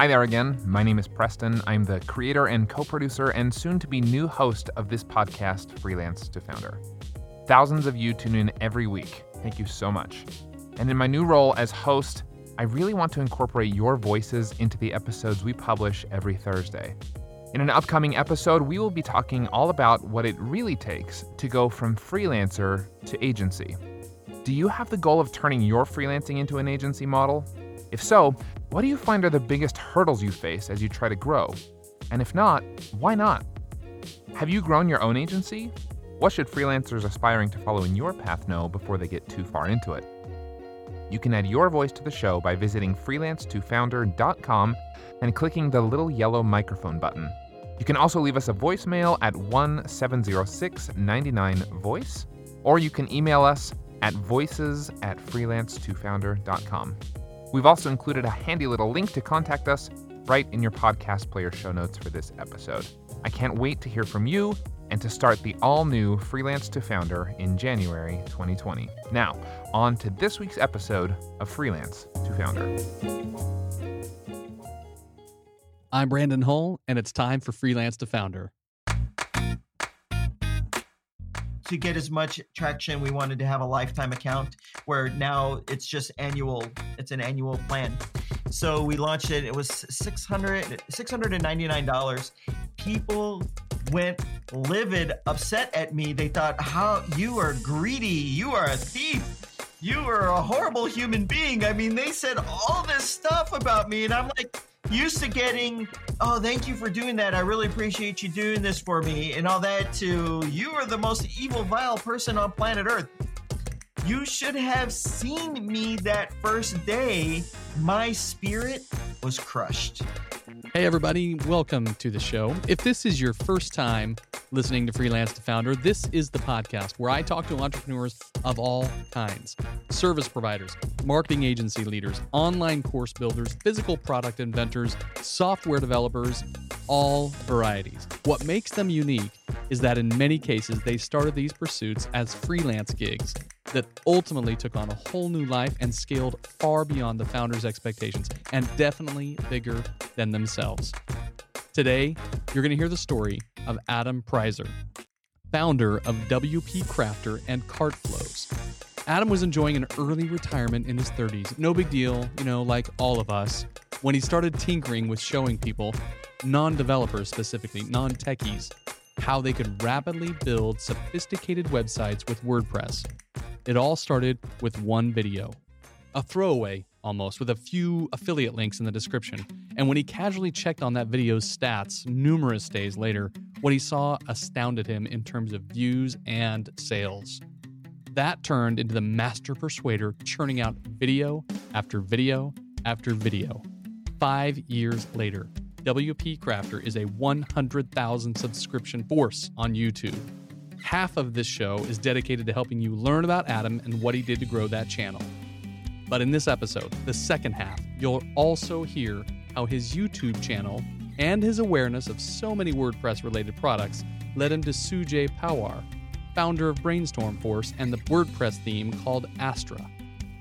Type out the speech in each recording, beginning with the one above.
Hi there again. My name is Preston. I'm the creator and co producer and soon to be new host of this podcast, Freelance to Founder. Thousands of you tune in every week. Thank you so much. And in my new role as host, I really want to incorporate your voices into the episodes we publish every Thursday. In an upcoming episode, we will be talking all about what it really takes to go from freelancer to agency. Do you have the goal of turning your freelancing into an agency model? If so, what do you find are the biggest hurdles you face as you try to grow? And if not, why not? Have you grown your own agency? What should freelancers aspiring to follow in your path know before they get too far into it? You can add your voice to the show by visiting freelance2founder.com and clicking the little yellow microphone button. You can also leave us a voicemail at 1706 99 voice, or you can email us at voices at freelancetofounder.com. We've also included a handy little link to contact us right in your podcast player show notes for this episode. I can't wait to hear from you and to start the all new Freelance to Founder in January 2020. Now, on to this week's episode of Freelance to Founder. I'm Brandon Hull, and it's time for Freelance to Founder. To get as much traction we wanted to have a lifetime account where now it's just annual it's an annual plan. So we launched it it was 600 699 people went livid upset at me. They thought how you are greedy you are a thief you are a horrible human being. I mean they said all this stuff about me and i'm like used to getting, oh, thank you for doing that. I really appreciate you doing this for me and all that, to you are the most evil, vile person on planet Earth. You should have seen me that first day. My spirit was crushed. Hey, everybody, welcome to the show. If this is your first time listening to Freelance to Founder, this is the podcast where I talk to entrepreneurs of all kinds service providers, marketing agency leaders, online course builders, physical product inventors, software developers, all varieties. What makes them unique is that in many cases, they started these pursuits as freelance gigs that ultimately took on a whole new life and scaled far beyond the founder's expectations and definitely bigger than themselves. Today, you're going to hear the story of Adam Preiser, founder of WP Crafter and Cartflows. Adam was enjoying an early retirement in his 30s. No big deal, you know, like all of us, when he started tinkering with showing people, non developers specifically, non techies, how they could rapidly build sophisticated websites with WordPress. It all started with one video, a throwaway almost, with a few affiliate links in the description. And when he casually checked on that video's stats numerous days later, what he saw astounded him in terms of views and sales. That turned into the master persuader churning out video after video after video. Five years later, WP Crafter is a 100,000 subscription force on YouTube. Half of this show is dedicated to helping you learn about Adam and what he did to grow that channel. But in this episode, the second half, you'll also hear how his YouTube channel and his awareness of so many WordPress related products led him to Sujay Pawar, founder of Brainstorm Force and the WordPress theme called Astra.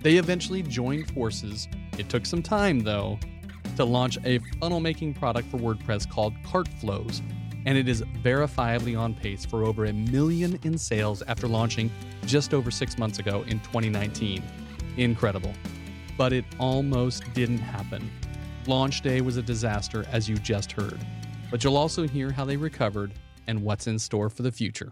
They eventually joined forces. It took some time, though, to launch a funnel making product for WordPress called Cartflows, and it is verifiably on pace for over a million in sales after launching just over six months ago in 2019. Incredible. But it almost didn't happen. Launch day was a disaster, as you just heard. But you'll also hear how they recovered and what's in store for the future.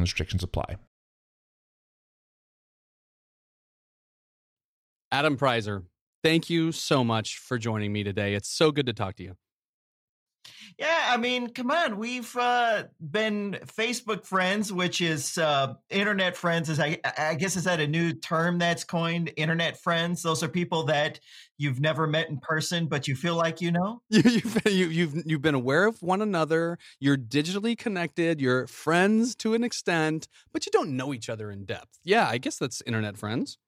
and restrictions apply. Adam Preiser, thank you so much for joining me today. It's so good to talk to you. Yeah, I mean, come on. We've uh, been Facebook friends, which is uh, internet friends. Is I, I guess is that a new term that's coined? Internet friends. Those are people that you've never met in person, but you feel like you know. You, you've you've you've been aware of one another. You're digitally connected. You're friends to an extent, but you don't know each other in depth. Yeah, I guess that's internet friends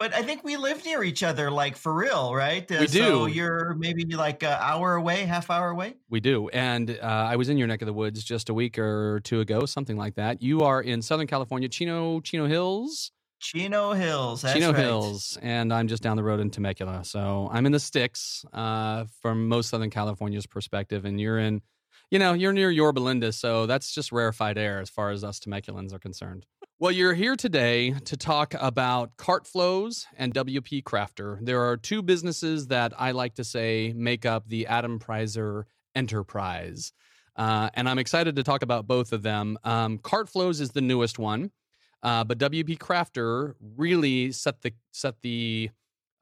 but I think we live near each other, like for real, right? Uh, we do. So you're maybe like an hour away, half hour away. We do, and uh, I was in your neck of the woods just a week or two ago, something like that. You are in Southern California, Chino Chino Hills. Chino Hills, Chino right. Hills, and I'm just down the road in Temecula. So I'm in the sticks uh, from most Southern California's perspective, and you're in, you know, you're near Yorba Linda, so that's just rarefied air as far as us Temeculans are concerned. Well, you're here today to talk about CartFlows and WP Crafter. There are two businesses that I like to say make up the Adam Preiser enterprise. Uh, and I'm excited to talk about both of them. Um, CartFlows is the newest one, uh, but WP Crafter really set the set the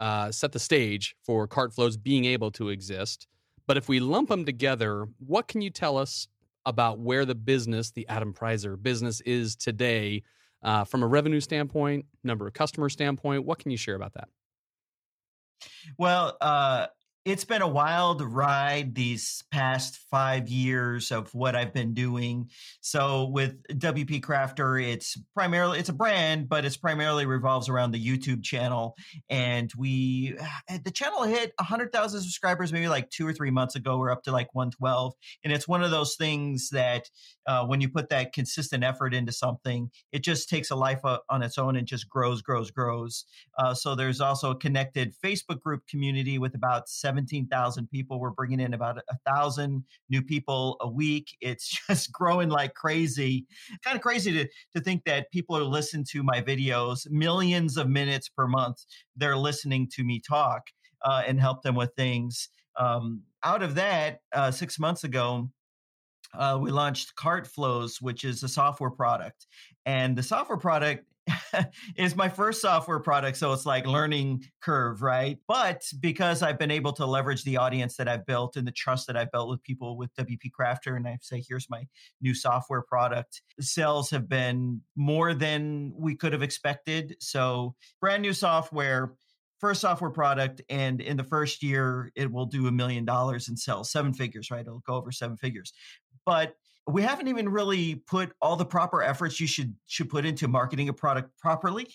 uh, set the stage for cart flows being able to exist. But if we lump them together, what can you tell us about where the business, the Adam Preiser business, is today? Uh, from a revenue standpoint, number of customer standpoint, what can you share about that? Well, uh, it's been a wild ride these past five years of what I've been doing. So with WP Crafter, it's primarily it's a brand, but it's primarily revolves around the YouTube channel. And we the channel hit hundred thousand subscribers maybe like two or three months ago. We're up to like one twelve, and it's one of those things that uh, when you put that consistent effort into something, it just takes a life on its own and just grows, grows, grows. Uh, so there's also a connected Facebook group community with about 17,000 people. We're bringing in about a thousand new people a week. It's just growing like crazy. Kind of crazy to, to think that people are listening to my videos millions of minutes per month. They're listening to me talk uh, and help them with things. Um, out of that, uh, six months ago, uh, we launched CartFlows, which is a software product. And the software product is my first software product. So it's like learning curve, right? But because I've been able to leverage the audience that I've built and the trust that I've built with people with WP Crafter, and I say, here's my new software product, sales have been more than we could have expected. So brand new software first software product and in the first year it will do a million dollars in sales seven figures right it'll go over seven figures but we haven't even really put all the proper efforts you should should put into marketing a product properly.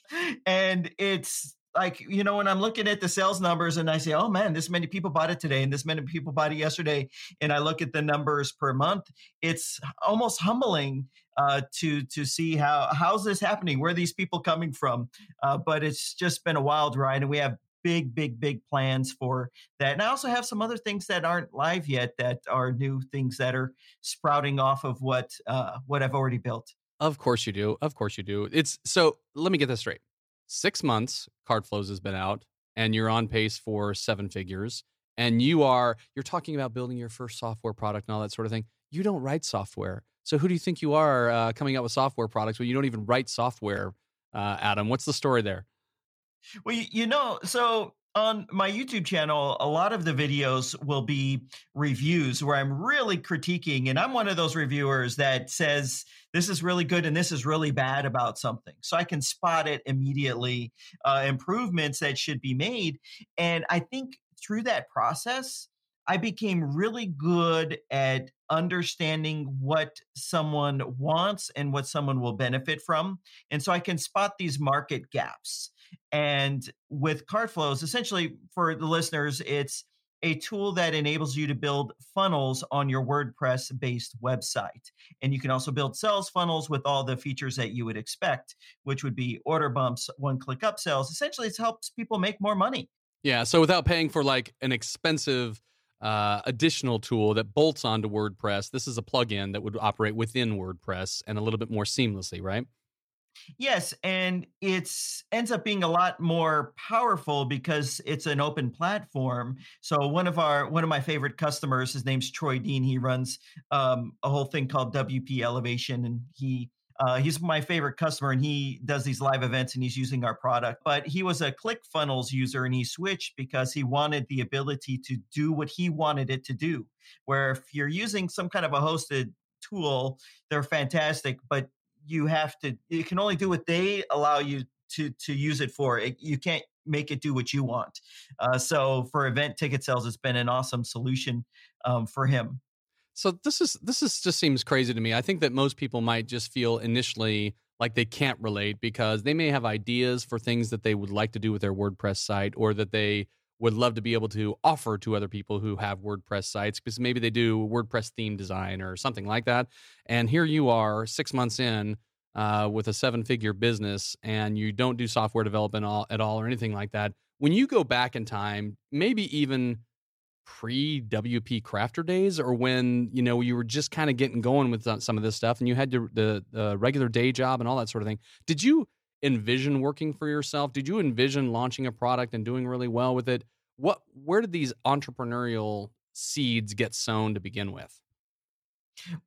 And it's like you know when i'm looking at the sales numbers and i say oh man this many people bought it today and this many people bought it yesterday and i look at the numbers per month it's almost humbling uh, to to see how how's this happening? Where are these people coming from? Uh, but it's just been a wild ride and we have big, big, big plans for that. And I also have some other things that aren't live yet that are new things that are sprouting off of what uh, what I've already built. Of course you do. Of course you do. It's so. Let me get this straight. Six months, CartFlows has been out, and you're on pace for seven figures. And you are you're talking about building your first software product and all that sort of thing. You don't write software, so who do you think you are uh, coming out with software products when you don't even write software? Uh, Adam, what's the story there? Well, you know, so on my YouTube channel, a lot of the videos will be reviews where I'm really critiquing, and I'm one of those reviewers that says this is really good and this is really bad about something. So I can spot it immediately, uh, improvements that should be made. And I think through that process, I became really good at understanding what someone wants and what someone will benefit from. And so I can spot these market gaps. And with CartFlows, essentially for the listeners, it's a tool that enables you to build funnels on your WordPress based website. And you can also build sales funnels with all the features that you would expect, which would be order bumps, one click upsells. Essentially, it helps people make more money. Yeah. So without paying for like an expensive uh, additional tool that bolts onto WordPress, this is a plugin that would operate within WordPress and a little bit more seamlessly, right? Yes, and it's ends up being a lot more powerful because it's an open platform. So one of our one of my favorite customers, his name's Troy Dean. He runs um, a whole thing called WP Elevation, and he Uh, he's my favorite customer, and he does these live events, and he's using our product. But he was a ClickFunnels user, and he switched because he wanted the ability to do what he wanted it to do. Where if you're using some kind of a hosted tool, they're fantastic, but you have to. You can only do what they allow you to to use it for. It, you can't make it do what you want. Uh, so for event ticket sales, it's been an awesome solution um, for him. So this is this is just seems crazy to me. I think that most people might just feel initially like they can't relate because they may have ideas for things that they would like to do with their WordPress site or that they would love to be able to offer to other people who have WordPress sites because maybe they do WordPress theme design or something like that. And here you are 6 months in uh, with a seven figure business and you don't do software development all, at all or anything like that. When you go back in time, maybe even pre WP Crafter days, or when you know you were just kind of getting going with some of this stuff, and you had your, the the regular day job and all that sort of thing. Did you envision working for yourself? Did you envision launching a product and doing really well with it? What where did these entrepreneurial seeds get sown to begin with?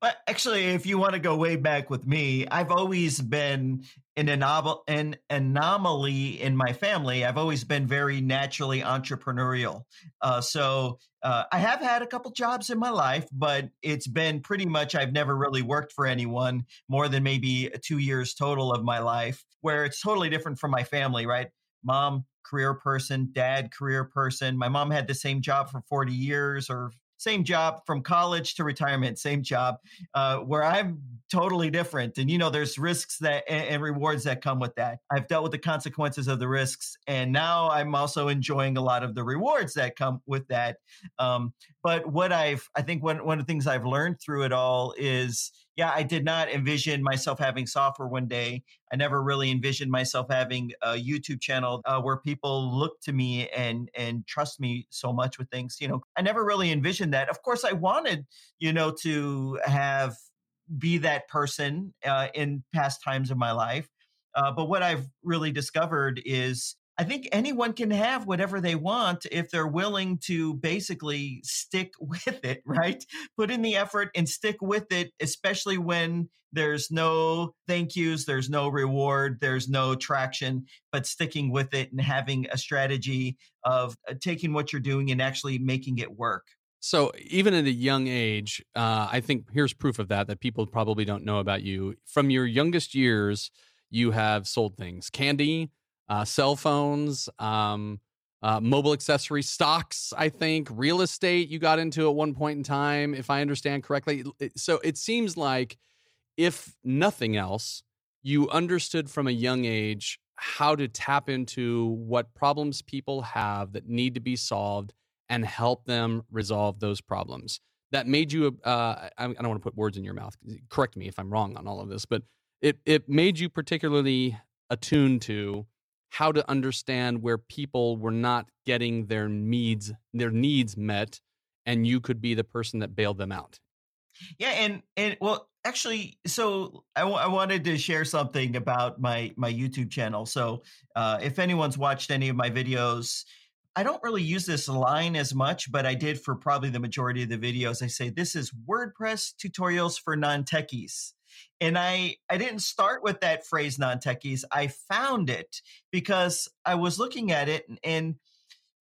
Well, actually, if you want to go way back with me, I've always been an, an anomaly in my family. I've always been very naturally entrepreneurial. Uh, so uh, I have had a couple jobs in my life, but it's been pretty much I've never really worked for anyone more than maybe two years total of my life, where it's totally different from my family, right? Mom, career person, dad, career person. My mom had the same job for 40 years or same job from college to retirement, same job, uh, where I'm totally different. And, you know, there's risks that and, and, rewards that come with that. I've dealt with the consequences of the risks. And now I'm also enjoying a lot of the rewards that come with that. Um, but what I've, I think one, one of the things I've learned through it all is, yeah, I did not envision myself having software one day. I never really envisioned myself having a YouTube channel uh, where people look to me and and trust me so much with things. You know, I never really envisioned that. Of course, I wanted, you know, to have be that person uh, in past times of my life. Uh, but what I've really discovered is I think anyone can have whatever they want if they're willing to basically stick with it, right? Put in the effort and stick with it, especially when there's no thank yous, there's no reward, there's no traction, but sticking with it and having a strategy of uh, taking what you're doing and actually making it work. So even at a young age, uh, I think here's proof of that that people probably don't know about you. From your youngest years, you have sold things, candy, uh, cell phones, um, uh, mobile accessory stocks, I think, real estate you got into at one point in time, if I understand correctly. So it seems like, if nothing else, you understood from a young age how to tap into what problems people have that need to be solved and help them resolve those problems. That made you, uh, I don't want to put words in your mouth. Correct me if I'm wrong on all of this, but it, it made you particularly attuned to how to understand where people were not getting their needs their needs met and you could be the person that bailed them out. Yeah and and well actually so I, w- I wanted to share something about my my youtube channel. So uh, if anyone's watched any of my videos i don't really use this line as much but i did for probably the majority of the videos. I say this is wordpress tutorials for non-techies and I, I didn't start with that phrase non techies. I found it because I was looking at it and, and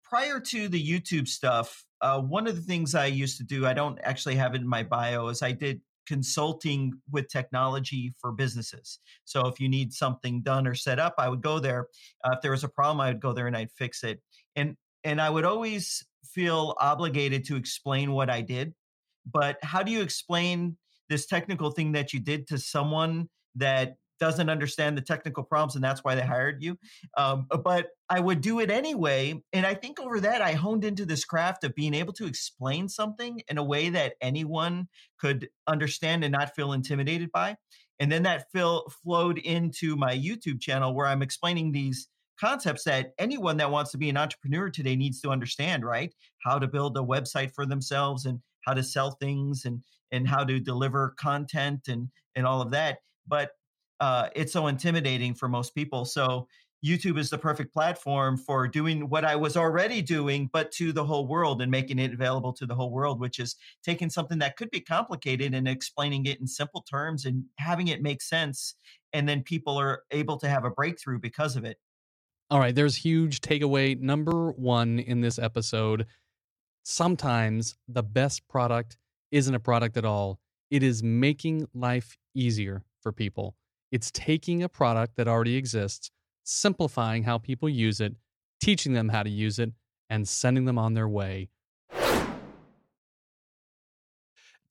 prior to the YouTube stuff, uh, one of the things I used to do, I don't actually have it in my bio, is I did consulting with technology for businesses. So if you need something done or set up, I would go there. Uh, if there was a problem, I would go there and I'd fix it. And and I would always feel obligated to explain what I did. But how do you explain this technical thing that you did to someone that doesn't understand the technical problems and that's why they hired you um, but i would do it anyway and i think over that i honed into this craft of being able to explain something in a way that anyone could understand and not feel intimidated by and then that feel, flowed into my youtube channel where i'm explaining these concepts that anyone that wants to be an entrepreneur today needs to understand right? How to build a website for themselves and how to sell things and and how to deliver content and and all of that but uh, it's so intimidating for most people so YouTube is the perfect platform for doing what I was already doing, but to the whole world and making it available to the whole world, which is taking something that could be complicated and explaining it in simple terms and having it make sense. And then people are able to have a breakthrough because of it. All right, there's huge takeaway number one in this episode. Sometimes the best product isn't a product at all, it is making life easier for people. It's taking a product that already exists, simplifying how people use it, teaching them how to use it, and sending them on their way.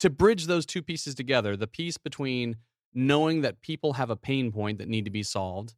To bridge those two pieces together, the piece between knowing that people have a pain point that need to be solved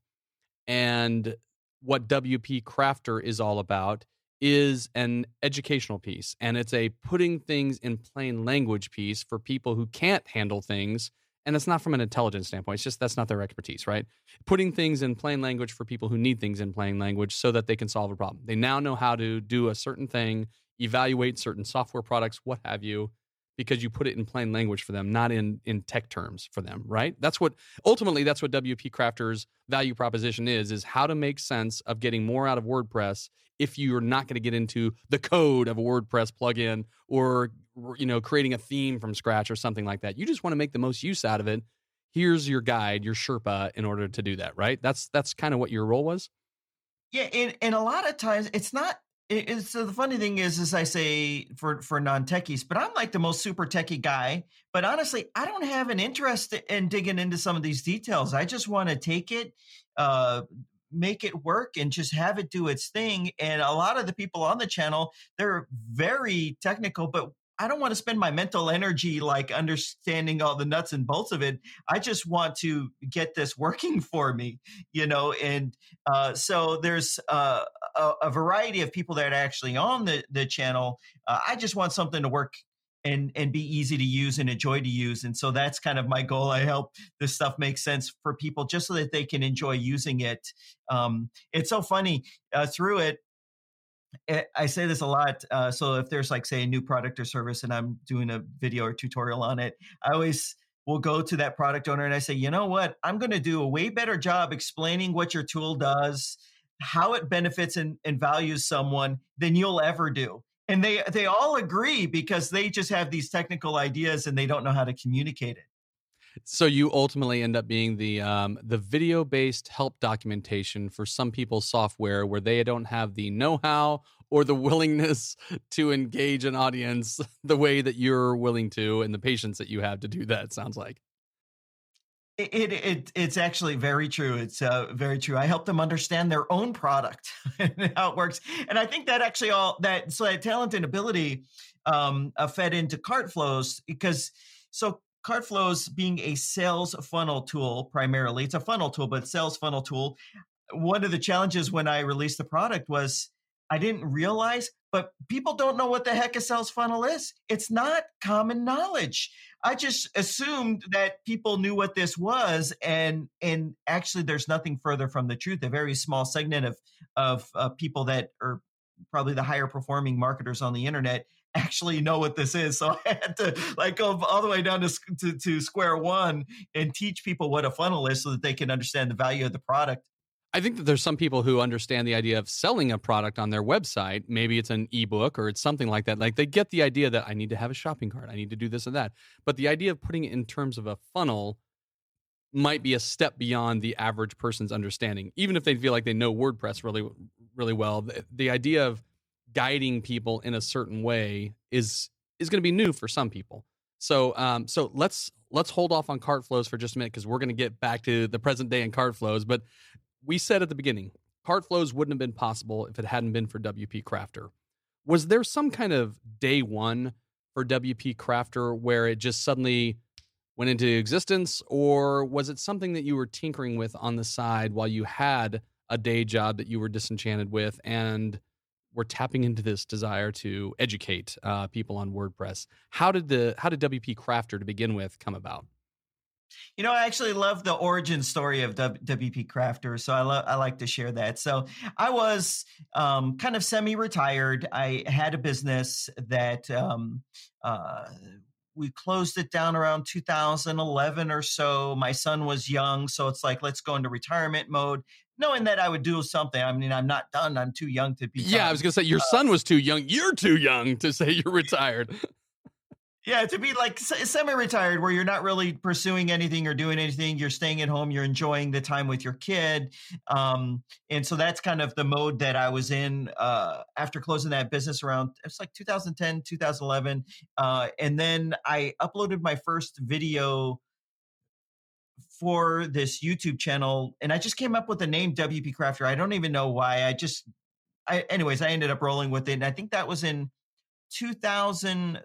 and what WP Crafter is all about is an educational piece and it's a putting things in plain language piece for people who can't handle things and it's not from an intelligence standpoint it's just that's not their expertise right putting things in plain language for people who need things in plain language so that they can solve a problem they now know how to do a certain thing evaluate certain software products what have you because you put it in plain language for them, not in in tech terms for them, right? That's what ultimately that's what WP Crafter's value proposition is is how to make sense of getting more out of WordPress if you're not going to get into the code of a WordPress plugin or you know creating a theme from scratch or something like that. You just want to make the most use out of it. Here's your guide, your Sherpa in order to do that, right? That's that's kind of what your role was. Yeah, and, and a lot of times it's not it, so the funny thing is, as I say for for non techies, but I'm like the most super techie guy. But honestly, I don't have an interest in digging into some of these details. I just want to take it, uh, make it work, and just have it do its thing. And a lot of the people on the channel, they're very technical, but I don't want to spend my mental energy like understanding all the nuts and bolts of it. I just want to get this working for me, you know. And uh, so there's uh, a, a, variety of people that are actually on the the channel. Uh, I just want something to work and and be easy to use and enjoy to use. And so that's kind of my goal. I help this stuff make sense for people just so that they can enjoy using it. Um, it's so funny uh, through it Eh, I say this a lot. Uh, so if there's like say a new product or service and I'm doing a video or tutorial on it, I always will go to that product owner and I say, you know what? I'm going to do a way better job explaining what your tool does, how it benefits and, and values someone than you'll ever do. And they they all agree because they just have these technical ideas and they don't know how to communicate it. So you ultimately end up being the um, the video based help documentation for some people's software where they don't have the know how or the willingness to engage an audience the way that you're willing to and the patience that you have to do that. Sounds like. It, it, it it's actually very true. It's uh, very true. I help them understand their own product and how it works, and I think that actually all that so that talent and ability um, uh, fed into cart flows because so CartFlows being a sales funnel tool primarily, it's a funnel tool, but sales funnel tool. One of the challenges when I released the product was I didn't realize, but people don't know what the heck a sales funnel is. It's not common knowledge. I just assumed that people knew what this was, and and actually, there's nothing further from the truth. A very small segment of of uh, people that are probably the higher performing marketers on the internet actually know what this is. So I had to like go all the way down to, to, to square one and teach people what a funnel is so that they can understand the value of the product. I think that there's some people who understand the idea of selling a product on their website. Maybe it's an ebook or it's something like that. Like they get the idea that I need to have a shopping cart, I need to do this and that. But the idea of putting it in terms of a funnel might be a step beyond the average person's understanding. Even if they feel like they know WordPress really really well, the, the idea of guiding people in a certain way is is going to be new for some people. So um, so let's let's hold off on cart flows for just a minute because we're going to get back to the present day and cart flows. But we said at the beginning, cart flows wouldn't have been possible if it hadn't been for WP Crafter. Was there some kind of day one for WP Crafter where it just suddenly went into existence, or was it something that you were tinkering with on the side while you had a day job that you were disenchanted with and we're tapping into this desire to educate uh, people on WordPress. How did the how did WP Crafter to begin with come about? You know, I actually love the origin story of WP Crafter, so I love I like to share that. So I was um, kind of semi-retired. I had a business that um, uh, we closed it down around 2011 or so. My son was young, so it's like let's go into retirement mode. knowing that I would do something. I mean, I'm not done. I'm too young to be. Yeah, done. I was gonna say your uh, son was too young. You're too young to say you're retired. Yeah, to be like semi-retired, where you're not really pursuing anything or doing anything. You're staying at home. You're enjoying the time with your kid, um, and so that's kind of the mode that I was in uh, after closing that business around. It's like 2010, 2011, uh, and then I uploaded my first video for this YouTube channel, and I just came up with the name WP Crafter. I don't even know why. I just, I, anyways, I ended up rolling with it, and I think that was in 2000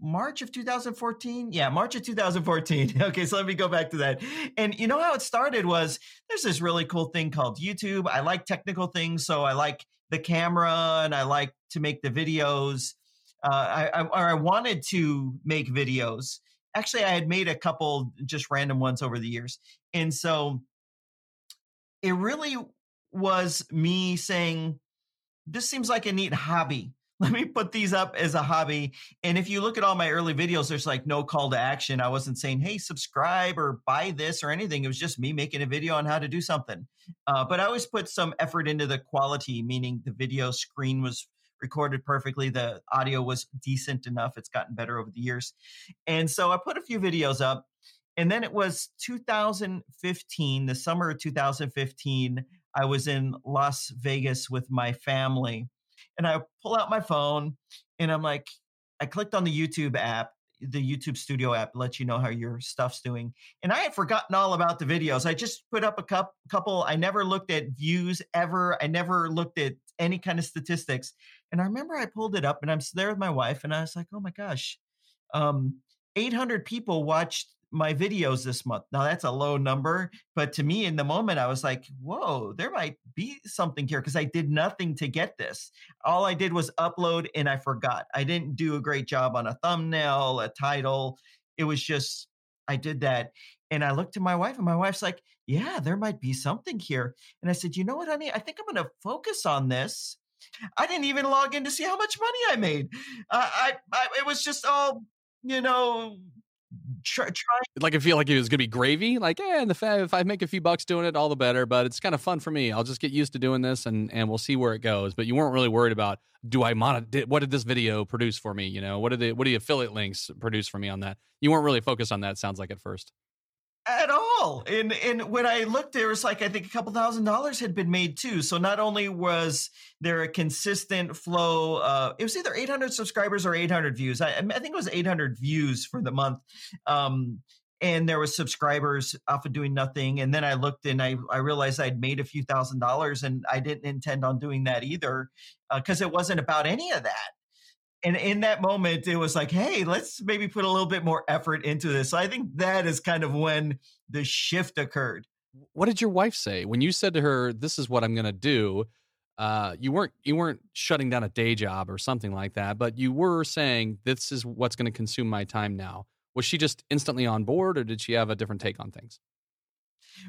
March of 2014. Yeah, March of 2014. Okay, so let me go back to that. And you know how it started was there's this really cool thing called YouTube. I like technical things, so I like the camera and I like to make the videos. Uh, I, I or I wanted to make videos. Actually, I had made a couple just random ones over the years, and so it really was me saying, "This seems like a neat hobby." Let me put these up as a hobby. And if you look at all my early videos, there's like no call to action. I wasn't saying, hey, subscribe or buy this or anything. It was just me making a video on how to do something. Uh, but I always put some effort into the quality, meaning the video screen was recorded perfectly. The audio was decent enough. It's gotten better over the years. And so I put a few videos up. And then it was 2015, the summer of 2015. I was in Las Vegas with my family and I pull out my phone and I'm like, I clicked on the YouTube app, the YouTube Studio app, let you know how your stuff's doing. And I had forgotten all about the videos. I just put up a couple. I never looked at views ever. I never looked at any kind of statistics. And I remember I pulled it up and I'm there with my wife and I was like, oh my gosh, um, 800 people watched my videos this month. Now that's a low number, but to me in the moment, I was like, whoa, there might be something here because I did nothing to get this. All I did was upload and I forgot. I didn't do a great job on a thumbnail, a title. It was just, I did that. And I looked to my wife, and my wife's like, yeah, there might be something here. And I said, you know what, honey? I think I'm going to focus on this. I didn't even log in to see how much money I made. Uh, I, I, it was just all, you know, try, try. Like I feel like it was gonna be gravy. Like, yeah, the fa- if I make a few bucks doing it, all the better. But it's kind of fun for me. I'll just get used to doing this, and and we'll see where it goes. But you weren't really worried about do I mon- did, what did this video produce for me? You know, what did the what do the affiliate links produce for me on that? You weren't really focused on that. Sounds like at first at all. And and when I looked, there was like I think a couple thousand dollars had been made too. So not only was there a consistent flow, uh, it was either 800 subscribers or 800 views. I, I think it was 800 views for the month. Um, and there was subscribers off of doing nothing. And then I looked and I, I realized I'd made a few thousand dollars and I didn't intend on doing that either because uh, it wasn't about any of that and in that moment it was like hey let's maybe put a little bit more effort into this so i think that is kind of when the shift occurred. What did your wife say? When you said to her this is what i'm going to do uh, you weren't you weren't shutting down a day job or something like that but you were saying this is what's going to consume my time now. Was she just instantly on board or did she have a different take on things?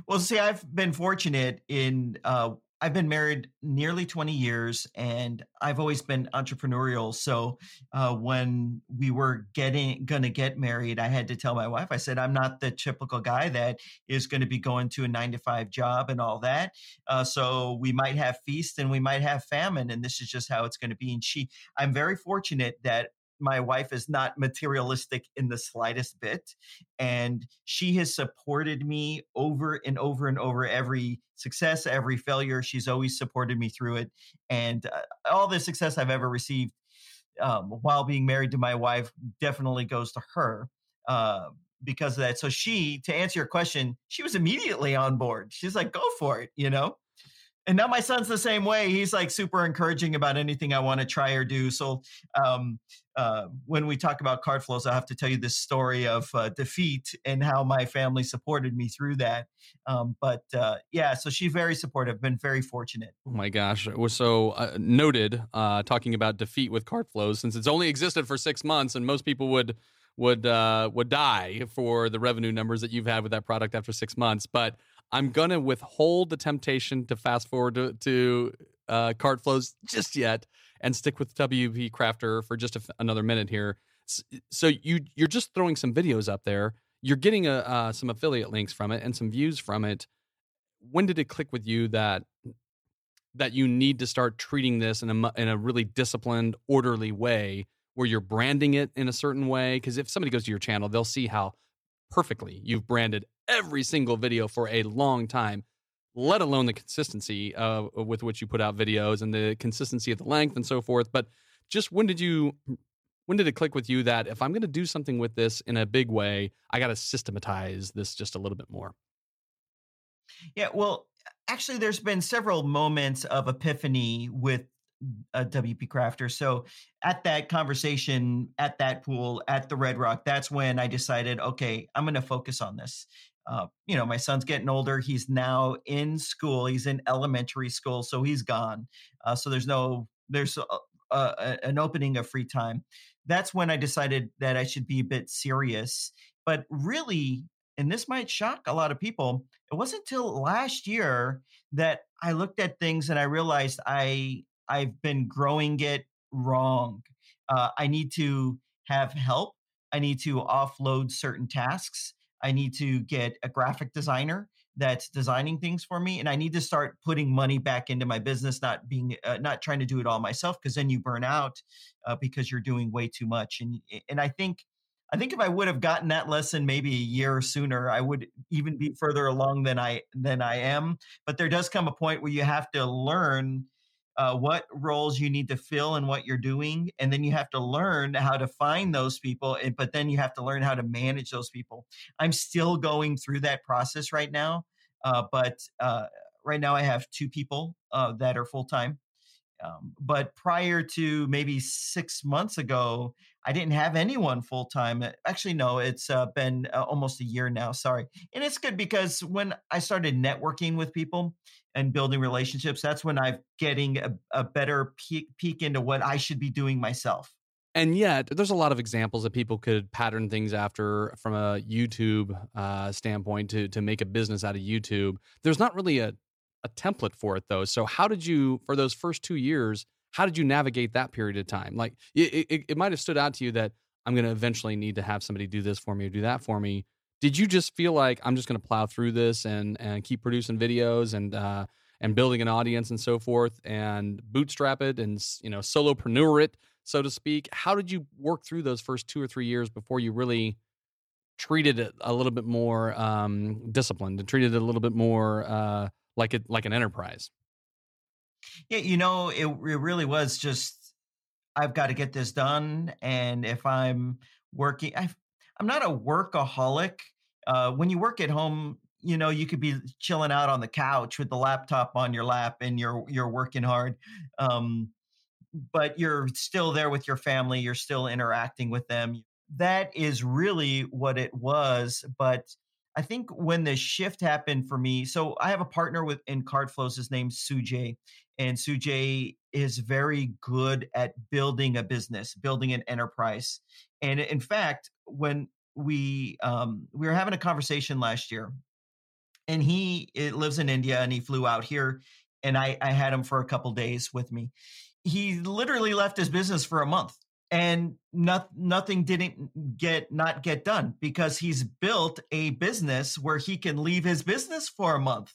Well see i've been fortunate in uh, I've been married nearly 20 years and I've always been entrepreneurial. So uh, when we were getting going to get married, I had to tell my wife, I said, I'm not the typical guy that is going to be going to a nine to five job and all that. Uh, so we might have feast and we might have famine. And this is just how it's going to be. And she, I'm very fortunate that my wife is not materialistic in the slightest bit. And she has supported me over and over and over every success, every failure. She's always supported me through it. And uh, all the success I've ever received um, while being married to my wife definitely goes to her. Uh, because of that. So she, to answer your question, she was immediately on board. She's like, go for it, you know? And now my son's the same way. He's like super encouraging about anything I want to try or do. So um, uh, when we talk about CartFlows, I have to tell you this story of uh, defeat and how my family supported me through that. Um, but uh, yeah, so she's very supportive. Been very fortunate. Oh my gosh, was so uh, noted uh, talking about defeat with CartFlows since it's only existed for six months, and most people would would uh, would die for the revenue numbers that you've had with that product after six months, but I'm gonna withhold the temptation to fast forward to, to uh, CartFlows just yet and stick with WP Crafter for just another minute here. So you you're just throwing some videos up there. You're getting a, uh, some affiliate links from it and some views from it. when did it click with you that that you need to start treating this in a in a really disciplined, orderly way where you're branding it in a certain way? Because if somebody goes to your channel, they'll see how perfectly you've branded every single video for a long time let alone the consistency uh, with which you put out videos and the consistency of the length and so forth. But just when did you when did it click with you that if I'm going to do something with this in a big way, I got to systematize this just a little bit more? Yeah, well, actually, there's been several moments of epiphany with WP Crafter. So at that conversation, at that pool, at the Red Rock, that's when I decided, okay, I'm going to focus on this uh, you know, my son's getting older. He's now in school. He's in elementary school, so he's gone. Uh, so there's no there's a, a, an opening of free time. That's when I decided that I should be a bit serious. But really, and this might shock a lot of people, it wasn't until last year that I looked at things and I realized I I've been growing it wrong. Uh, I need to have help. I need to offload certain tasks. I need to get a graphic designer that's designing things for me and i need to start putting money back into my business not being uh, not trying to do it all myself because then you burn out uh, because you're doing way too much and and i think i think if i would have gotten that lesson maybe a year sooner i would even be further along than i than i am but there does come a point where you have to learn uh, what roles you need to fill and what you're doing and then you have to learn how to find those people and, but then you have to learn how to manage those people. I'm still going through that process right now uh, but uh, right now i have two people uh, that are full-time. Um, but prior to maybe six months ago, I didn't have anyone full time. Actually, no, it's uh, been uh, almost a year now. Sorry. And it's good because when I started networking with people and building relationships, that's when I'm getting a, a better peek, peek into what I should be doing myself. And yet, there's a lot of examples that people could pattern things after from a YouTube uh, standpoint to to make a business out of YouTube. There's not really a a template for it though. So how did you for those first two years? How did you navigate that period of time? Like it, it, it might have stood out to you that I'm going to eventually need to have somebody do this for me or do that for me. Did you just feel like I'm just going to plow through this and and keep producing videos and uh, and building an audience and so forth and bootstrap it and you know solopreneur it so to speak? How did you work through those first two or three years before you really treated it a little bit more um, disciplined and treated it a little bit more uh, like it like an enterprise. Yeah, you know, it, it really was just I've got to get this done, and if I'm working, i am not a workaholic. Uh, when you work at home, you know you could be chilling out on the couch with the laptop on your lap, and you're you're working hard. Um, but you're still there with your family. You're still interacting with them. That is really what it was. But I think when the shift happened for me, so I have a partner with in CartFlows. His name's Sujay, and Sujay is very good at building a business, building an enterprise. And in fact, when we um, we were having a conversation last year, and he lives in India, and he flew out here, and I, I had him for a couple days with me. He literally left his business for a month and not, nothing didn't get not get done because he's built a business where he can leave his business for a month.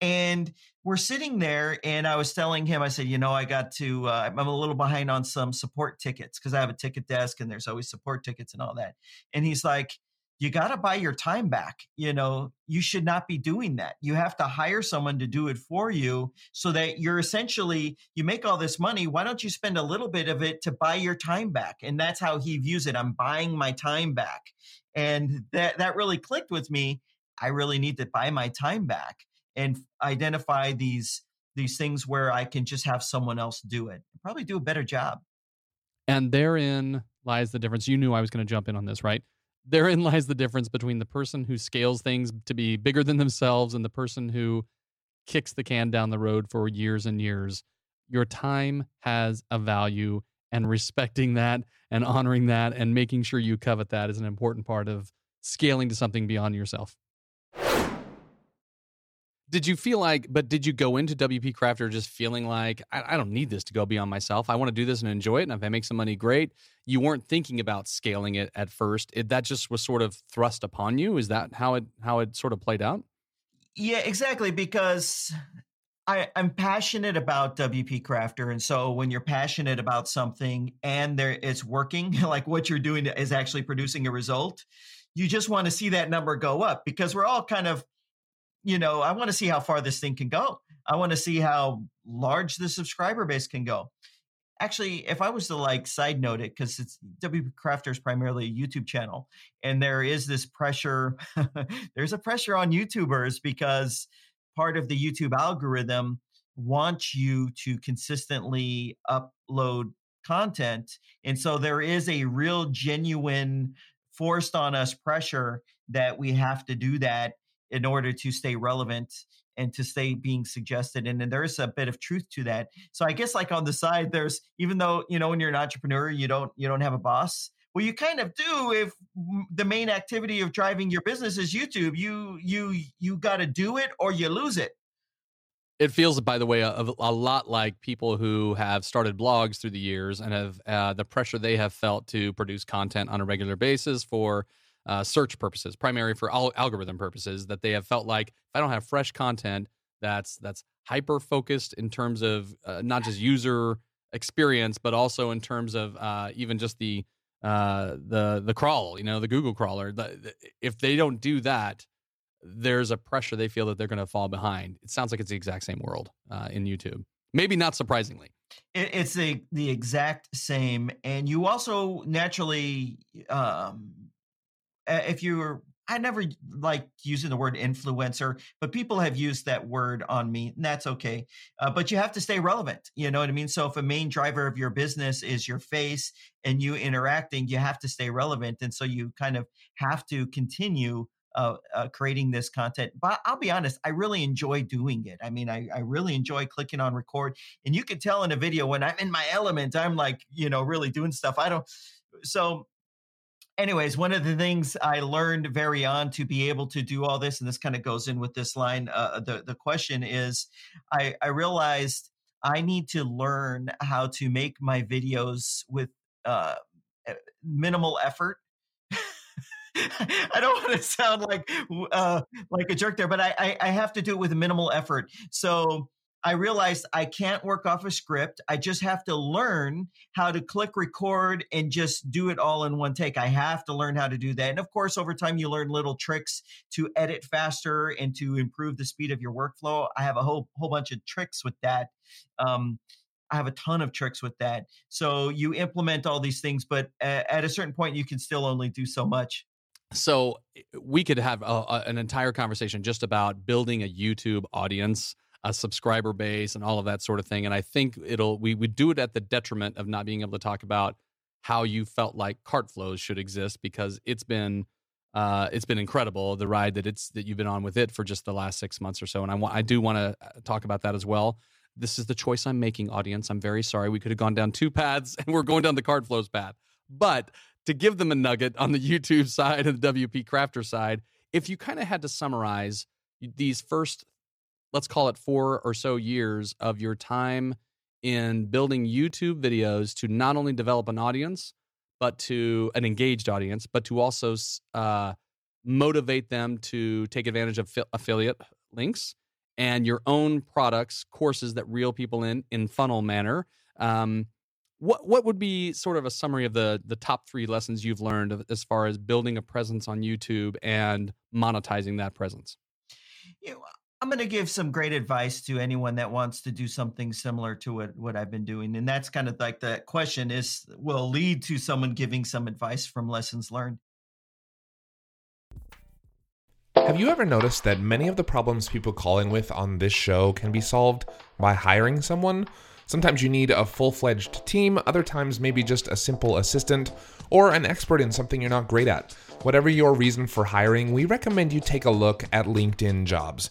And we're sitting there and i was telling him i said you know i got to uh, i'm a little behind on some support tickets because i have a ticket desk and there's always support tickets and all that. And he's like you got to buy your time back. You know, you should not be doing that. You have to hire someone to do it for you so that you're essentially, you make all this money. Why don't you spend a little bit of it to buy your time back? And that's how he views it. I'm buying my time back. And that, that really clicked with me. I really need to buy my time back and identify these, these things where I can just have someone else do it. Probably do a better job. And therein lies the difference. You knew I was going to jump in on this, right? Therein lies the difference between the person who scales things to be bigger than themselves and the person who kicks the can down the road for years and years. Your time has a value, and respecting that and honoring that and making sure you covet that is an important part of scaling to something beyond yourself. Did you feel like, but did you go into WP Crafter just feeling like, I, I don't need this to go beyond myself? I want to do this and enjoy it. And if I make some money, great. You weren't thinking about scaling it at first. It, that just was sort of thrust upon you. Is that how it how it sort of played out? Yeah, exactly. Because I, I'm passionate about WP Crafter, and so when you're passionate about something and there it's working, like what you're doing is actually producing a result, you just want to see that number go up because we're all kind of, you know, I want to see how far this thing can go. I want to see how large the subscriber base can go. Actually, if I was to like side note it, because it's WP Crafter is primarily a YouTube channel, and there is this pressure, there's a pressure on YouTubers because part of the YouTube algorithm wants you to consistently upload content. And so there is a real genuine forced on us pressure that we have to do that in order to stay relevant and to stay being suggested and, and there's a bit of truth to that. So i guess like on the side there's even though you know when you're an entrepreneur you don't you don't have a boss well you kind of do if the main activity of driving your business is youtube. You you you got to do it or you lose it. It feels by the way a, a, lot like people who have started blogs through the years and have uh, the pressure they have felt to produce content on a regular basis for uh, search purposes primary for all algorithm purposes that they have felt like if i don't have fresh content that's that's hyper focused in terms of uh, not just user experience but also in terms of uh, even just the uh, the the crawl you know the google crawler the, the, if they don't do that there's a pressure they feel that they're going to fall behind. It sounds like it's the exact same world uh, in YouTube. Maybe not surprisingly. It, it's the the exact same, and you also naturally, um, if you're, I never like using the word influencer, but people have used that word on me, and that's okay. Uh, but you have to stay relevant. You know what I mean? So if a main driver of your business is your face and you interacting, you have to stay relevant, and so you kind of have to continue uh, uh, creating this content. But I'll be honest, I really enjoy doing it. I mean, I, I really enjoy clicking on record. And you can tell in a video when I'm in my element, I'm like, you know, really doing stuff. I don't. So, anyways, one of the things I learned very on to be able to do all this, and this kind of goes in with this line. Uh, the the question is, I I realized I need to learn how to make my videos with uh, minimal effort I don't want to sound like uh, like a jerk there, but I, I, I have to do it with minimal effort. So I realized I can't work off a script. I just have to learn how to click record and just do it all in one take. I have to learn how to do that. And of course, over time, you learn little tricks to edit faster and to improve the speed of your workflow. I have a whole whole bunch of tricks with that. Um, I have a ton of tricks with that. So you implement all these things, but at a certain point, you can still only do so much so eh, we could have a, a, an entire conversation just about building a YouTube audience, a subscriber base, and all of that sort of thing. And I think it'll we would do it at the detriment of not being able to talk about how you felt like CartFlows should exist because it's been uh, it's been incredible the ride that it's that you've been on with it for just the last six months or so. And I want I do want to uh, talk about that as well. This is the choice I'm making, audience. I'm very sorry. We could have gone down two paths, and we're going down the CartFlows path. But to give them a nugget on the YouTube side and the WP Crafter side, if you kind of had to summarize these first, let's call it four or so years of your time in building YouTube videos to not only develop an audience, but to an engaged audience, but to also uh, motivate them to take advantage of affiliate links and your own products, courses that reel people in in funnel manner. Um, what what would be sort of a summary of the the top three lessons you've learned as far as building a presence on YouTube and monetizing that presence? You know, I'm going to give some great advice to anyone that wants to do something similar to what, what I've been doing. And that's kind of like the question is will lead to someone giving some advice from lessons learned. Have you ever noticed that many of the problems people calling with on this show can be solved by hiring someone? Sometimes you need a full fledged team, other times, maybe just a simple assistant or an expert in something you're not great at. Whatever your reason for hiring, we recommend you take a look at LinkedIn Jobs.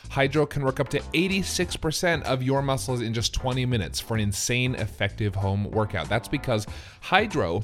Hydrow can work up to 86% of your muscles in just 20 minutes for an insane effective home workout. That's because Hydrow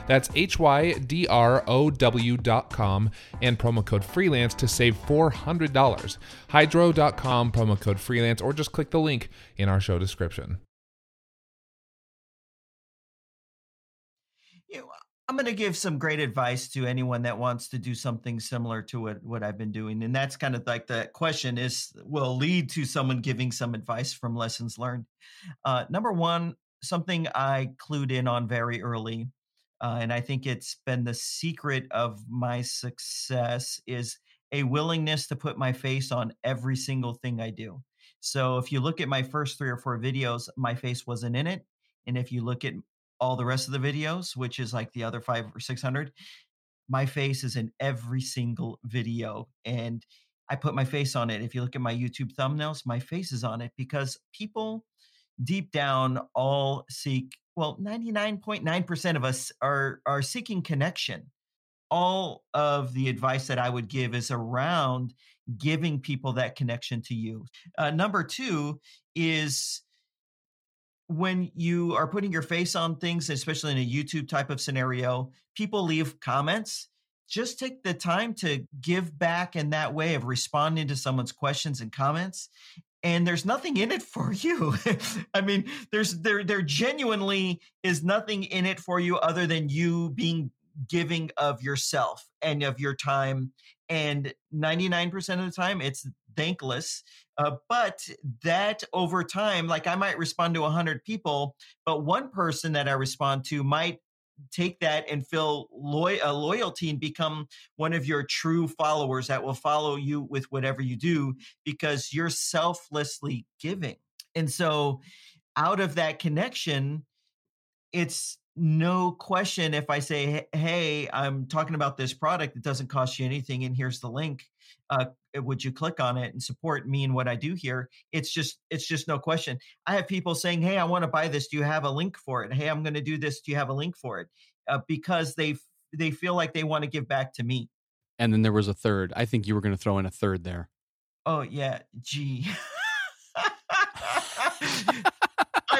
That's H Y D R O W.com and promo code freelance to save $400. Hydrow.com, promo code freelance, or just click the link in our show description. I'm going to give some great advice to anyone that wants to do something similar to what, what I've been doing. And that's kind of like the question is will lead to someone giving some advice from lessons learned. Uh, number one, something I clued in on very early uh, and I think it's been the secret of my success is a willingness to put my face on every single thing I do. So if you look at my first three or four videos, my face wasn't in it. And if you look at all the rest of the videos, which is like the other five or 600, my face is in every single video. And I put my face on it. If you look at my YouTube thumbnails, my face is on it because people deep down all seek well 99.9% of us are are seeking connection. All of the advice that i would give is around giving people that connection to you. Uh, number two is when you are putting your face on things especially in a youtube type of scenario people leave comments. Just take the time to give back in that way of responding to someone's questions and comments and there's nothing in it for you. I mean, there's there there genuinely is nothing in it for you other than you being giving of yourself and of your time. And 99% of the time, it's thankless. Uh, but that over time, like I might respond to 100 people, but one person that I respond to might take that and feel loy- a loyalty and become one of your true followers that will follow you with whatever you do because you're selflessly giving. And so, out of that connection, it's no question if I say, Hey, I'm talking about this product, it doesn't cost you anything, and here's the link. Uh, would you click on it and support me and what I do here? It's just, it's just no question. I have people saying, Hey, I want to buy this. Do you have a link for it? Hey, I'm going to do this. Do you have a link for it? Uh, because they they feel like they want to give back to me. And then there was a third. I think you were going to throw in a third there. Oh yeah, gee.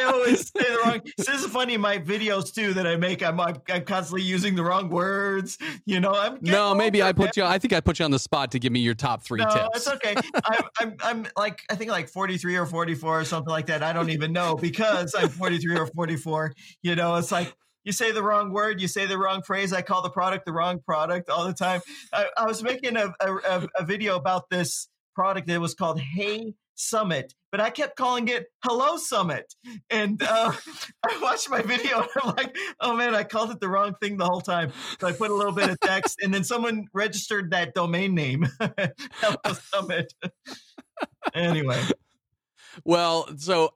I always say the wrong. This is funny. My videos too that I make, I'm I'm constantly using the wrong words. You know, I'm no. Maybe I put you. I think I put you on the spot to give me your top three no, tips. it's okay. I'm, I'm I'm like I think like 43 or 44 or something like that. I don't even know because I'm 43 or 44. You know, it's like you say the wrong word, you say the wrong phrase. I call the product the wrong product all the time. I, I was making a, a, a video about this product that was called Hey Summit, but I kept calling it Hello Summit. And uh, I watched my video and I'm like, oh man, I called it the wrong thing the whole time. So I put a little bit of text and then someone registered that domain name, Hello Summit. anyway. Well, so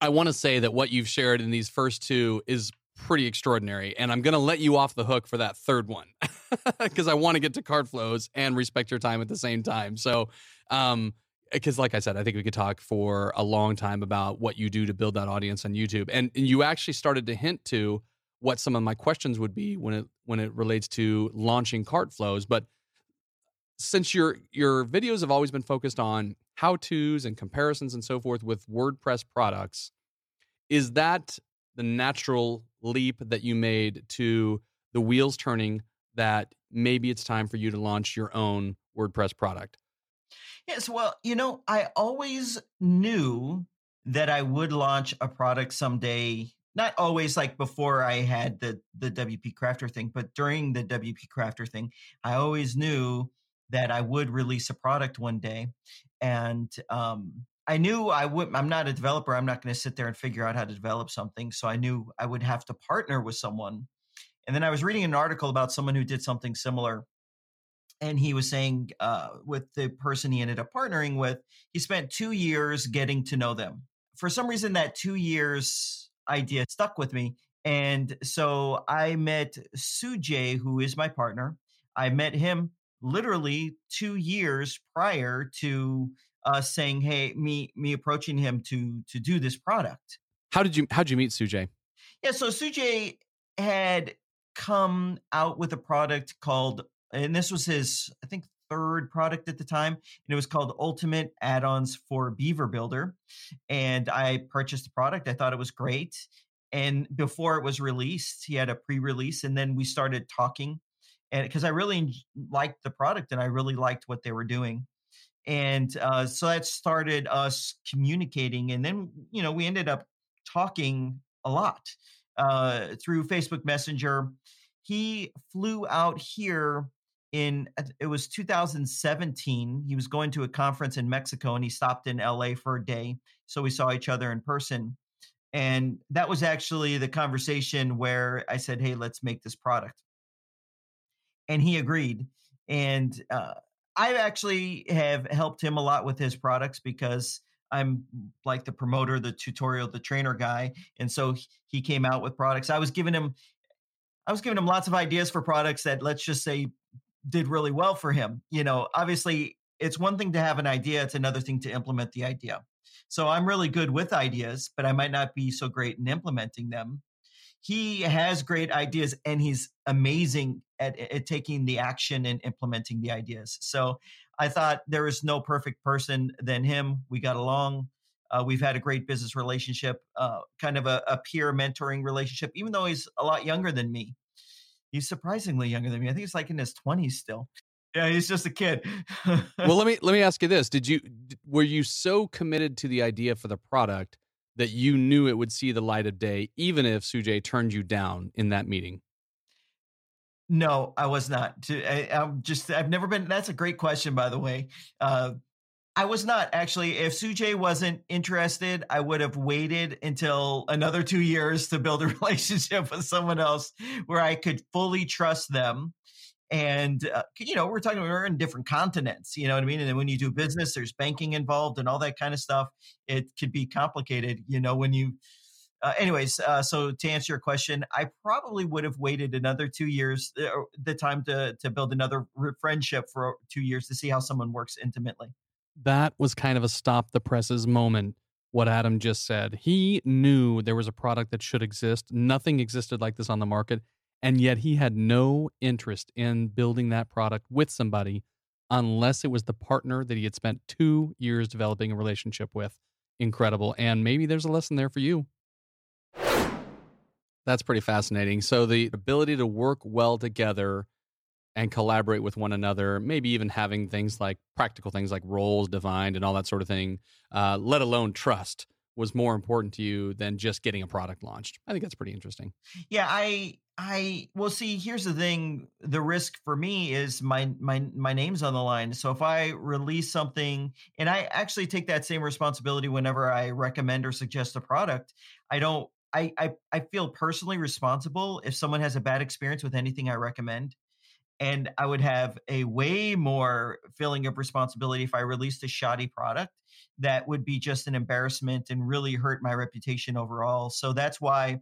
I want to say that what you've shared in these first two is pretty extraordinary. And I'm going to let you off the hook for that third one because I want to get to CartFlows and respect your time at the same time. So, um, Eh, because like I said, I think we could talk for a long time about what you do to build that audience on YouTube. And you actually started to hint to what some of my questions would be when it when it relates to launching CartFlows. But since your your videos have always been focused on how to's and comparisons and so forth with WordPress products, is that the natural leap that you made to the wheels turning that maybe it's time for you to launch your own WordPress product? Yes, well, you know, I always knew that I would launch a product someday. Not always like before I had the the WP Crafter thing, but during the WP Crafter thing, I always knew that I would release a product one day. And um, I knew I would I'm not a developer. I'm not going to sit there and figure out how to develop something. So I knew I would have to partner with someone. And then I was reading an article about someone who did something similar and he was saying uh, with the person he ended up partnering with, he spent two years getting to know them. For some reason, that two years idea stuck with me. And so I met Sujay, who is my partner. I met him literally two years prior to uh, saying, "Hey, me me approaching him to to do this product." How did you how did you meet Sujay? Yeah, so Sujay had come out with a product called and this was his, I think, third product at the time, and it was called Ultimate Add-ons for Beaver Builder. And I purchased the product. I thought it was great. And before it was released, he had a pre-release, and then we started talking, and because I really liked the product and I really liked what they were doing. And uh, so that started us communicating, and then you know we ended up talking a lot uh, through Facebook Messenger. He flew out here in it was 2017 he was going to a conference in mexico and he stopped in la for a day so we saw each other in person and that was actually the conversation where i said hey let's make this product. And he agreed and uh, i actually have helped him a lot with his products because i'm like the promoter the tutorial the trainer guy and so he came out with products. I was giving him I was giving him lots of ideas for products that let's just say did really well for him. You know, obviously, it's one thing to have an idea, it's another thing to implement the idea. So I'm really good with ideas, but I might not be so great in implementing them. He has great ideas and he's amazing at, at taking the action and implementing the ideas. So I thought there is no perfect person than him. We got along. Uh, we've had a great business relationship, uh, kind of a, a peer mentoring relationship, even though he's a lot younger than me. He's surprisingly younger than me. I think he's like in his 20s still. Yeah, he's just a kid. well, let me let me ask you this: Did you were you so committed to the idea for the product that you knew it would see the light of day, even if Sujay turned you down in that meeting? No, I was not. I, am just I've never been. That's a great question, by the way. Uh, I was not actually. If Sujay wasn't interested, I would have waited until another two years to build a relationship with someone else where I could fully trust them. And uh, you know, we're talking we're in different continents. You know what I mean? And when you do business, there's banking involved and all that kind of stuff. It could be complicated. You know, when you. Uh, anyways, uh, so to answer your question, I probably would have waited another two years, uh, the time to to build another friendship for two years to see how someone works intimately that was kind of a stop the presses moment what Adam just said. He knew there was a product that should exist. Nothing existed like this on the market. And yet he had no interest in building that product with somebody unless it was the partner that he had spent two years developing a relationship with. Incredible. And maybe there's a lesson there for you. That's pretty fascinating. So, the ability to work well together and collaborate with one another, maybe even having things like practical things like roles defined and all that sort of thing, uh, let alone trust was more important to you than just getting a product launched. I think that's pretty interesting. Yeah, I I well see here's the thing the risk for me is my my my name's on the line. So if I release something and I actually take that same responsibility whenever I recommend or suggest a product, I don't I I I feel personally responsible if someone has a bad experience with anything I recommend and I would have a way more feeling of responsibility if I released a shoddy product that would be just an embarrassment and really hurt my reputation overall. So that's why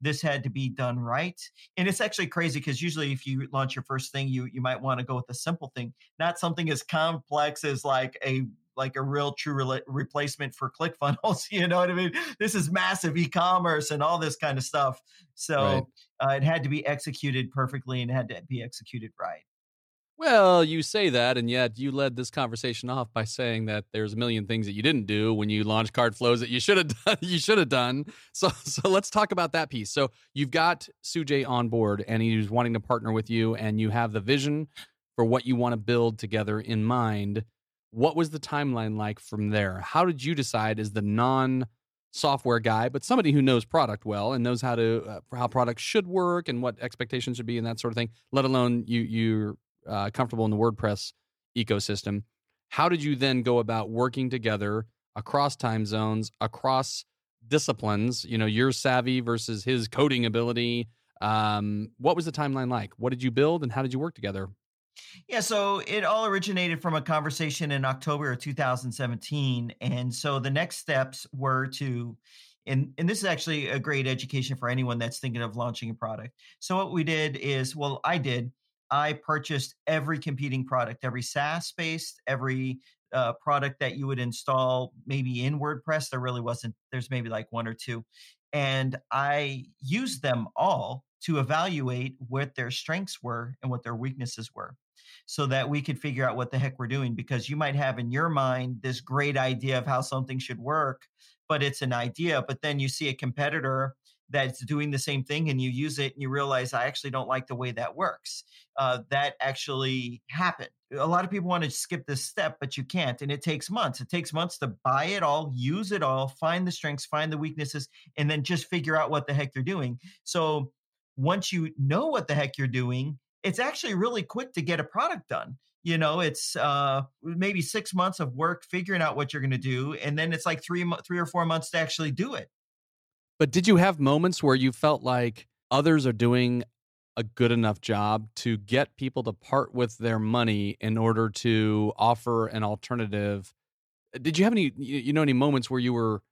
this had to be done right. And it's actually crazy because usually if you launch your first thing, you you might want to go with a simple thing, not something as complex as like a like a real true re- replacement for ClickFunnels. You know what I mean? This is massive e-commerce and all this kind of stuff. So right. uh, it had to be executed perfectly and had to be executed right. Well, you say that, and yet you led this conversation off by saying that there's a million things that you didn't do when you launched CartFlows that you should have done. You should have done. So, so let's talk about that piece. So you've got Sujay on board, and he's wanting to partner with you, and you have the vision for what you want to build together in mind. What was the timeline like from there? How did you decide as the non software guy, but somebody who knows product well and knows how to uh, how products should work and what expectations should be and that sort of thing. Let alone you you're uh, comfortable in the WordPress ecosystem. How did you then go about working together across time zones, across disciplines? You know, your savvy versus his coding ability. Um, what was the timeline like? What did you build, and how did you work together? Yeah, so it all originated from a conversation in October of 2017. And so the next steps were to, and, and this is actually a great education for anyone that's thinking of launching a product. So what we did is, well, I did, I purchased every competing product, every SaaS based, every uh, product that you would install maybe in WordPress. There really wasn't, there's maybe like one or two. And I used them all to evaluate what their strengths were and what their weaknesses were so that we could figure out what the heck we're doing. Because you might have in your mind this great idea of how something should work, but it's an idea. But then you see a competitor that's doing the same thing and you use it and you realize I actually don't like the way that works. Uh, that actually happened. A lot of people want to skip this step, but you can't. And it takes months. It takes months to buy it all, use it all, find the strengths, find the weaknesses, and then just figure out what the heck they're doing. So once you know what the heck you're doing, it's actually really quick to get a product done you know it's uh, maybe six months of work figuring out what you're going to do and then it's like three three or four months to actually do it but did you have moments where you felt like others are doing a good enough job to get people to part with their money in order to offer an alternative? Did you have any you know any moments where you were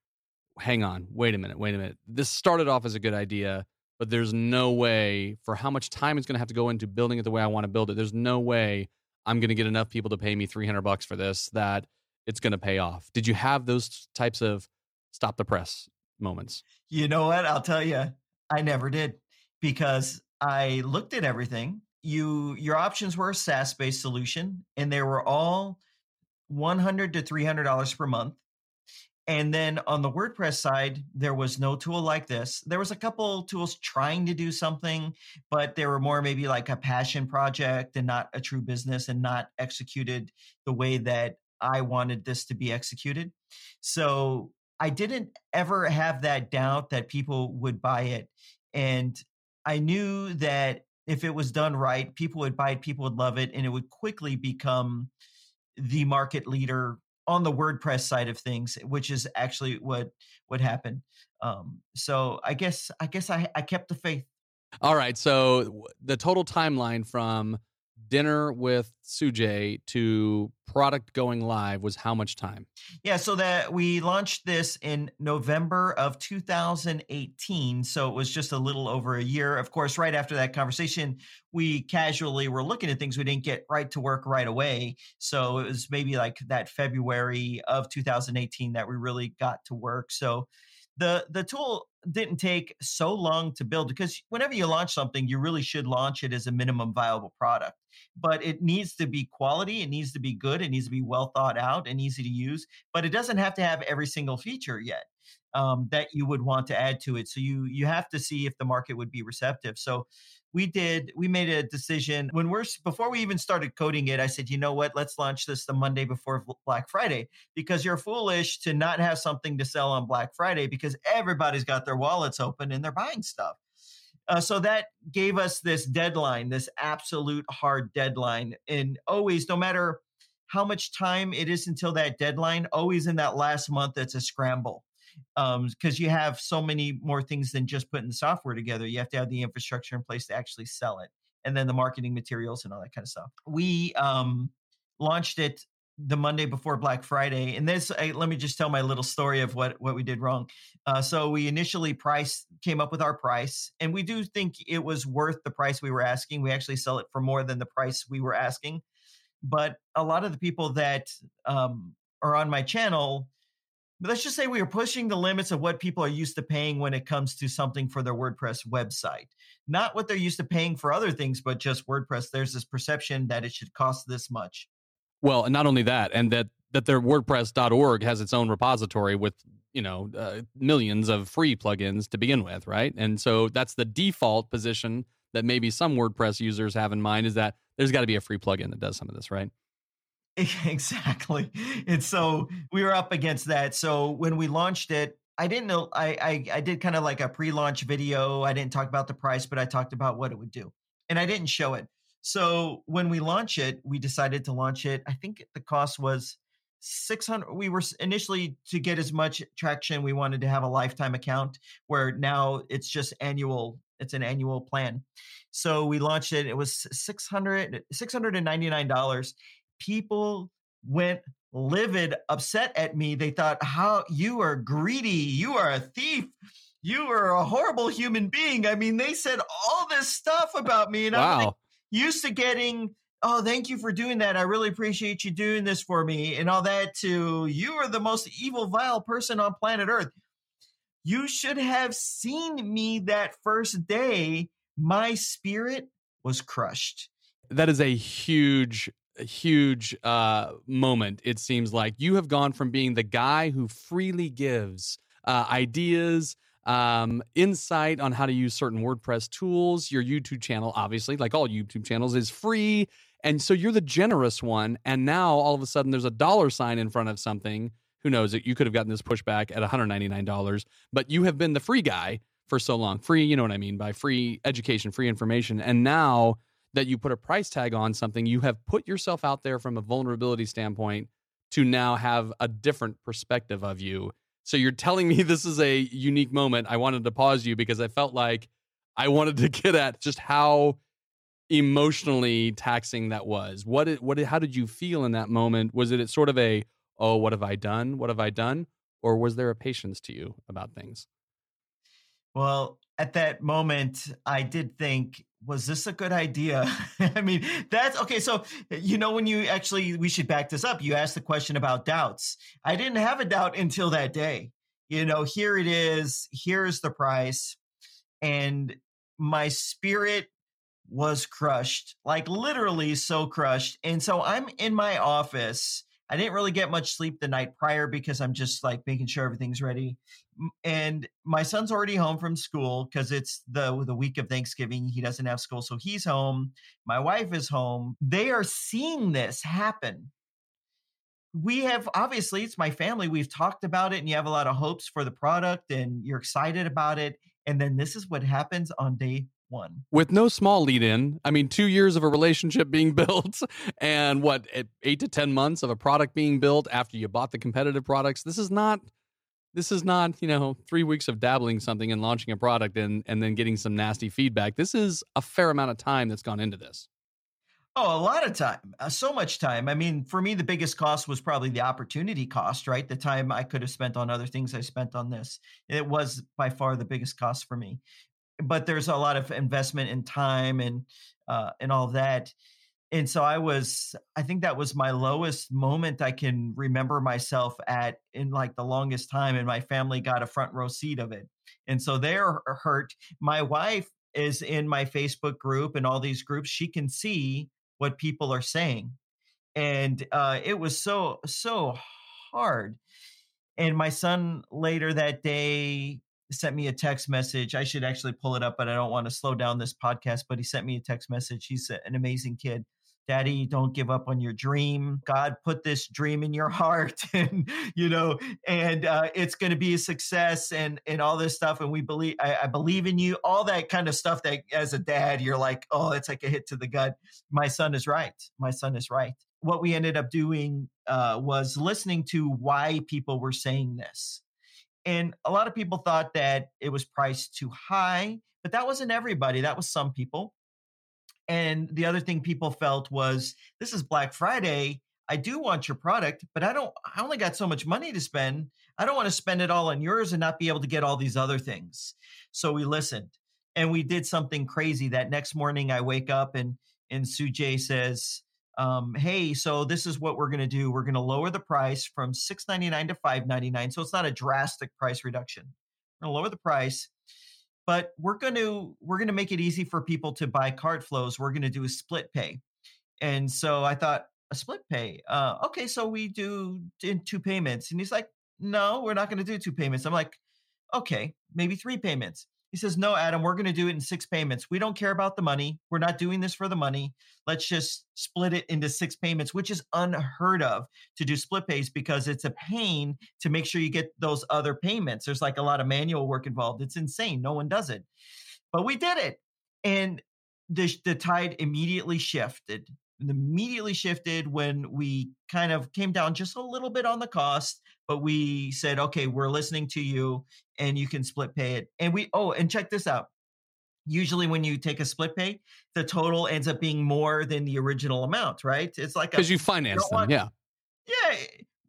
hang on, wait a minute, wait a minute. This started off as a good idea, but there's no way for how much time it's going to have to go into building it the way I want to build it. There's no way I'm going to get enough people to pay me 300 bucks for this that it's going to pay off. Did you have those types of stop the press moments? You know what? I'll tell you, I never did because I looked at everything. You your options were a SaaS based solution, and they were all one hundred to three hundred dollars per month. And then on the WordPress side, there was no tool like this. There was a couple tools trying to do something, but they were more maybe like a passion project and not a true business and not executed the way that I wanted this to be executed. So I didn't ever have that doubt that people would buy it. And I knew that if it was done right, people would buy it, people would love it, and it would quickly become the market leader on the WordPress side of things, which is actually what what happened. Um, so I guess I guess I, I kept the faith. All right. So the total timeline from dinner with Sujay to product going live was how much time? Yeah, so that we launched this in November of 2018. So it was just a little over a year. Of course, right after that conversation, we casually were looking at things we didn't get right to work right away. So it was maybe like that February of 2018 that we really got to work. So the the tool didn't take so long to build because whenever you launch something you really should launch it as a minimum viable product. But it needs to be quality it needs to be good it needs to be well thought out and easy to use but it doesn't have to have every single feature yet um, that you would want to add to it. So you you have to see if the market would be receptive. So we did we made a decision. When we're before we even started coding it i said you know what? Let's launch this the monday before black friday. Because you're foolish to not have something to sell on black friday because everybody's got their wallets open and they're buying stuff. Uh, so that gave us this deadline this absolute hard deadline. And always no matter how much time it is until that deadline always in that last month it's a scramble because um, you have so many more things than just putting the software together. You have to have the infrastructure in place to actually sell it, and then the marketing materials and all that kind of stuff. We um, launched it the Monday before Black Friday, and this I, let me just tell my little story of what what we did wrong. Uh, so we initially price came up with our price, and we do think it was worth the price we were asking. We actually sell it for more than the price we were asking, but a lot of the people that um, or on my channel, but let's just say we were pushing the limits of what people are used to paying when it comes to something for their WordPress website. Not what they're used to paying for other things, but just WordPress. There's this perception that it should cost this much. Well, and not only that, and that that their WordPress.org has its own repository with you know uh, millions of free plugins to begin with, right? And so that's the default position that maybe some WordPress users have in mind is that there's got to be a free plugin that does some of this, right? Exactly. And so we were up against that. So when we launched it, I didn't know I I, I did kind of like a pre-launch video. I didn't talk about the price, but I talked about what it would do. And I didn't show it. So when we launch it, we decided to launch it. I think the cost was 600 we were initially to get as much traction we wanted to have a lifetime account where now it's just annual it's an annual plan so we launched it it was 600 $699 people went livid, upset at me. They thought, how you are greedy, you are a thief, you are a horrible human being. I mean, they said all this stuff about me, and wow. I'm like, used to getting, oh, thank you for doing that. I really appreciate you doing this for me, and all that. To you are the most evil, vile person on planet Earth. You should have seen me that first day. My spirit was crushed. That is a huge huge uh, moment. It seems like you have gone from being the guy who freely gives uh, ideas, um, insight on how to use certain WordPress tools. Your YouTube channel, obviously, like all YouTube channels, is free, and so you're the generous one. And now all of a sudden, there's a dollar sign in front of something. Who knows? It? You could have gotten this pushback at $199, but you have been the free guy for so long. Free, you know what I mean by free education, free information, and now that you put a price tag on something, you have put yourself out there from a vulnerability standpoint to now have a different perspective of you. So you're telling me this is a unique moment. I wanted to pause you because I felt like I wanted to get at just how emotionally taxing that was. What it, what it, how did you feel in that moment? Was it sort of a oh, what have I done? What have I done? Or was there a patience to you about things? Well, at that moment, I did think, was this a good idea? I mean, that's okay. So, eh, you know, when you actually, we should back this up. You asked the question about doubts. I didn't have a doubt until that day. You know, here it is, here's the price. And my spirit was crushed, like literally so crushed. And so I'm in my office I didn't really get much sleep the night prior because I'm just like making sure everything's ready. And my son's already home from school because it's the the week of Thanksgiving. He doesn't have school, so he's home. My wife is home. They are seeing this happen. We have obviously it's my family. We've talked about it, and you have a lot of hopes for the product, and you're excited about it. And then this is what happens on day one. With no small lead in. I mean, two years of a relationship being built and what, eight to 10 months of a product being built after you bought the competitive products. This is not. This is not, you know, three weeks of dabbling something and launching a product and, and then getting some nasty feedback. This is a fair amount of time that's gone into this. Oh, a lot of time. Uh, so much time. I mean, for me, the biggest cost was probably the opportunity cost, right? The time I could have spent on other things I spent on this. It was by far the biggest cost for me but there's a lot of investment in time and uh, and all that. And so I was, I think that was my lowest moment I can remember myself at in like the longest time. And my family got a front row seat of it. And so they're hurt. My wife is in my Facebook group and all these groups. She can see what people are saying. And uh, it was so, so hard. And my son later that day sent me a text message. I should actually pull it up, but I don't want to slow down this podcast. But he sent me a text message. He's an amazing kid. Daddy, don't give up on your dream. God put this dream in your heart, and you know, and uh, it's going to be a success, and and all this stuff. And we believe, I, I, believe in you. All that kind of stuff. That as a dad, you're like, oh, it's like a hit to the gut. My son is right. My son is right. What we ended up doing uh, was listening to why people were saying this and a lot of people thought that it was priced too high, but that wasn't everybody. That was some people. And the other thing people felt was this is Black Friday. I do want your product, but I don't, I only got so much money to spend. I don't want to spend it all on yours and not be able to get all these other things. So we listened and we did something crazy. That next morning I wake up and, and Sue Sujay says, um, hey, so this is what we're going to do. We're going to lower the price from $6.99 to $5.99. So it's not a drastic price reduction. We're going to lower the price, but we're going to we're going to make it easy for people to buy CartFlows. We're going to do a split pay. And so I thought a split pay. Uh, okay, so we do in two payments. And he's like, no, we're not going to do two payments. I'm like, okay, maybe three payments. He says, No, Adam, we're going to do it in six payments. We don't care about the money. We're not doing this for the money. Let's just split it into six payments, which is unheard of to do split pays because it's a pain to make sure you get those other payments. There's like a lot of manual work involved. It's insane. No one does it. But we did it. And the, the tide immediately shifted immediately shifted when we kind of came down just a little bit on the cost but we said okay we're listening to you and you can split pay it. And we oh and check this out. Usually when you take a split pay the total ends up being more than the original amount right? It's like a. because you finance them want, yeah. Yeah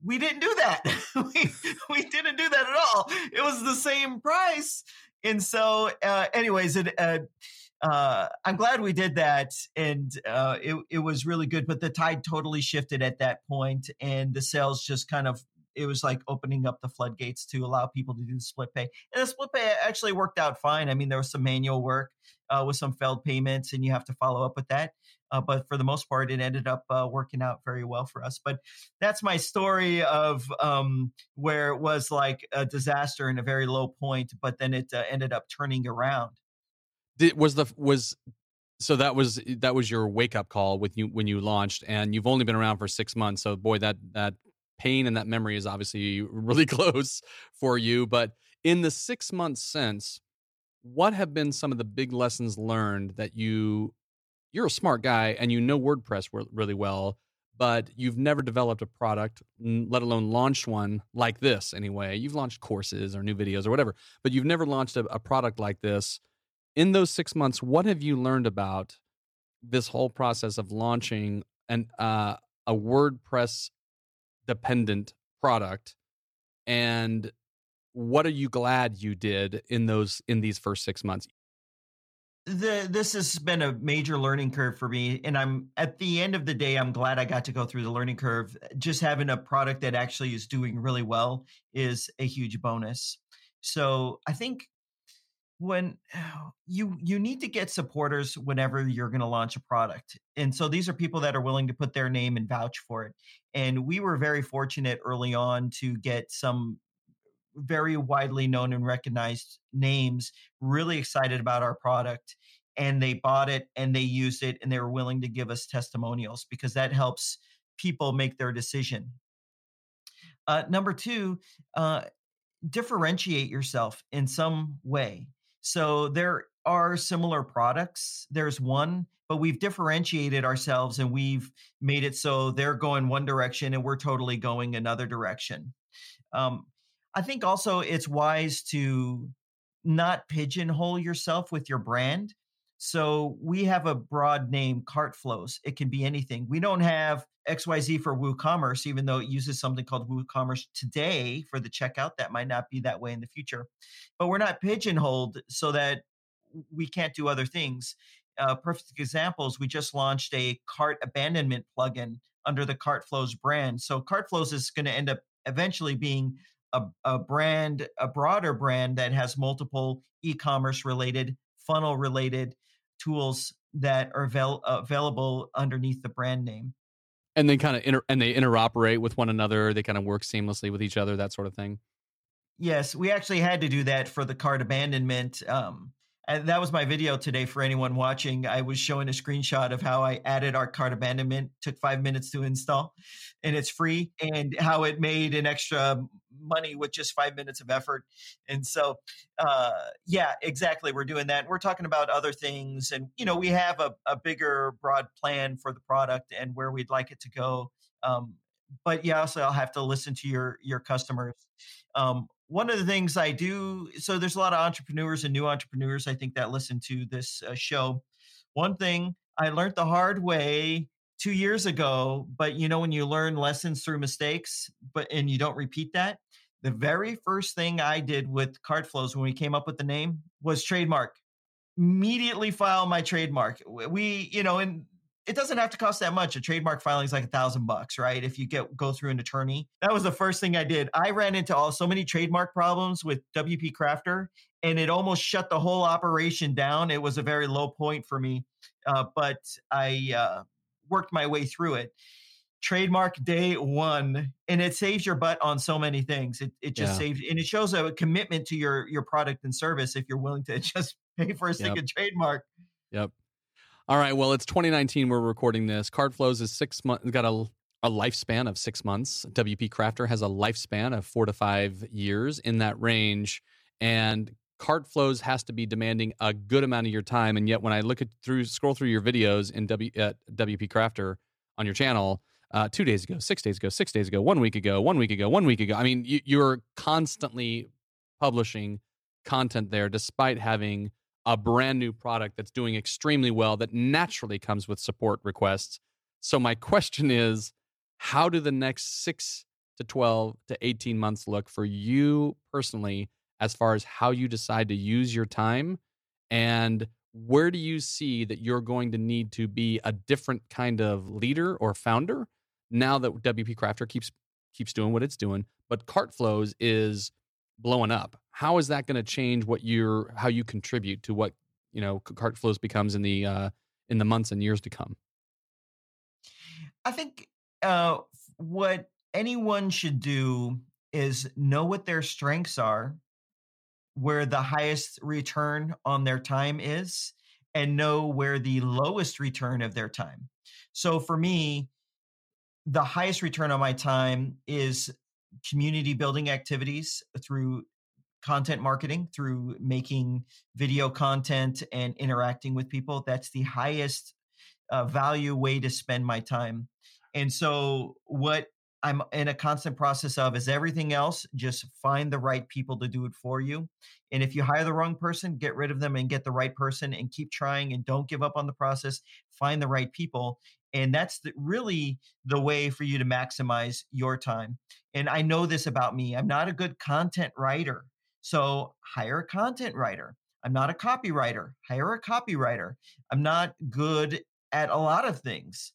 we didn't do that. We, we didn't do that at all. It was the same price. And so uh anyways it uh uh, I'm glad we did that, and uh, it it was really good. But the tide totally shifted at that point, and the sales just kind of it was like opening up the floodgates to allow people to do the split pay. And the split pay actually worked out fine. I mean, there was some manual work uh, with some failed payments, and you have to follow up with that. Uh, but for the most part, it ended up uh, working out very well for us. But that's my story of um, where it was like a disaster and a very low point, but then it uh, ended up turning around. Did, was the was so that was that was your wake up call with you when you launched, and you've only been around for six months. So boy, that that pain and that memory is obviously really close for you. But in the six months since, what have been some of the big lessons learned that you you're a smart guy and you know WordPress really well, but you've never developed a product, let alone launched one like this anyway. You've launched courses or new videos or whatever, but you've never launched a, a product like this in those six months, what have you learned about this whole process of launching an uh, a WordPress dependent product, and what are you glad you did in those in these first six months? The, this has been a major learning curve for me and i'm at the end of the day i'm glad i got to go through the learning curve just having a product that actually is doing really well is a huge bonus so i think when you you need to get supporters whenever you're going to launch a product and so these are people that are willing to put their name and vouch for it and we were very fortunate early on to get some very widely known and recognized names really excited about our product and they bought it and they used it and they were willing to give us testimonials because that helps people make their decision. Uh, number two uh, differentiate yourself in some way so there are similar products. There's one, but we've differentiated ourselves and we've made it so they're going one direction and we're totally going another direction. Um, I think also it's wise to not pigeonhole yourself with your brand. So we have a broad name, CartFlows. It can be anything. We don't have XYZ for WooCommerce, even though it uses something called WooCommerce today for the checkout. That might not be that way in the future. But we're not pigeonholed so that we can't do other things. Uh, perfect examples, we just launched a cart abandonment plugin under the CartFlows brand. So CartFlows is going to end up eventually being a, a brand, a broader brand that has multiple e-commerce related, funnel related tools that are avail- available underneath the brand name. And then kind of inter- and they interoperate with one another they kind of work seamlessly with each other that sort of thing? Yes we actually had to do that for the cart abandonment um, and that was my video today for anyone watching. I was showing a screenshot of how I added our cart abandonment, took five minutes to install, and it's free, and how it made an extra money with just five minutes of effort. And so, uh, yeah, exactly. We're doing that. We're talking about other things, and you know, we have a, a bigger, broad plan for the product and where we'd like it to go. Um, but yeah, also I'll have to listen to your your customers. Um, one of the things I do, so there's a lot of entrepreneurs and new entrepreneurs, I think, that listen to this uh, show. One thing I learned the hard way two years ago, but you know, when you learn lessons through mistakes, but and you don't repeat that, the very first thing I did with CartFlows when we came up with the name was trademark. Immediately file my trademark. We, you know, and it doesn't have to cost that much. A trademark filing is like a thousand bucks, right? If you get go through an attorney. That was the first thing I did. I ran into all so many trademark problems with WP Crafter, and it almost shut the whole operation down. It was a very low point for me, uh, but I uh, worked my way through it. Trademark day one, and it saves your butt on so many things. It it just Yeah. saves, and it shows a commitment to your your product and service if you're willing to just pay for a Yep. single trademark. Yep. All right. Well, it's 2019. We're recording this. CartFlows is six months. Got a a lifespan of six months. WP Crafter has a lifespan of four to five years in that range, and CartFlows has to be demanding a good amount of your time. And yet, when I look at through scroll through your videos in W at WP Crafter on your channel. Uh, two days ago, six days ago, six days ago, one week ago, one week ago, one week ago. I mean, you, you're constantly publishing content there, despite having a brand new product that's doing extremely well that naturally comes with support requests. So my question is, how do the next 6 to 12 to 18 months look for you personally as far as how you decide to use your time and where do you see that you're going to need to be a different kind of leader or founder now that WP Crafter keeps keeps doing what it's doing but CartFlows is blowing up. How is that going to change what you're how you contribute to what you know CartFlows becomes in the uh, in the months and years to come? I think uh, what anyone should do is know what their strengths are, where the highest return on their time is, and know where the lowest return of their time. So for me, the highest return on my time is community building activities through content marketing, through making video content and interacting with people. That's the highest uh, value way to spend my time. And so, what I'm in a constant process of is everything else, just find the right people to do it for you. And if you hire the wrong person, get rid of them and get the right person and keep trying and don't give up on the process. Find the right people. And that's the, really the way for you to maximize your time. And I know this about me I'm not a good content writer. So hire a content writer. I'm not a copywriter. Hire a copywriter. I'm not good at a lot of things.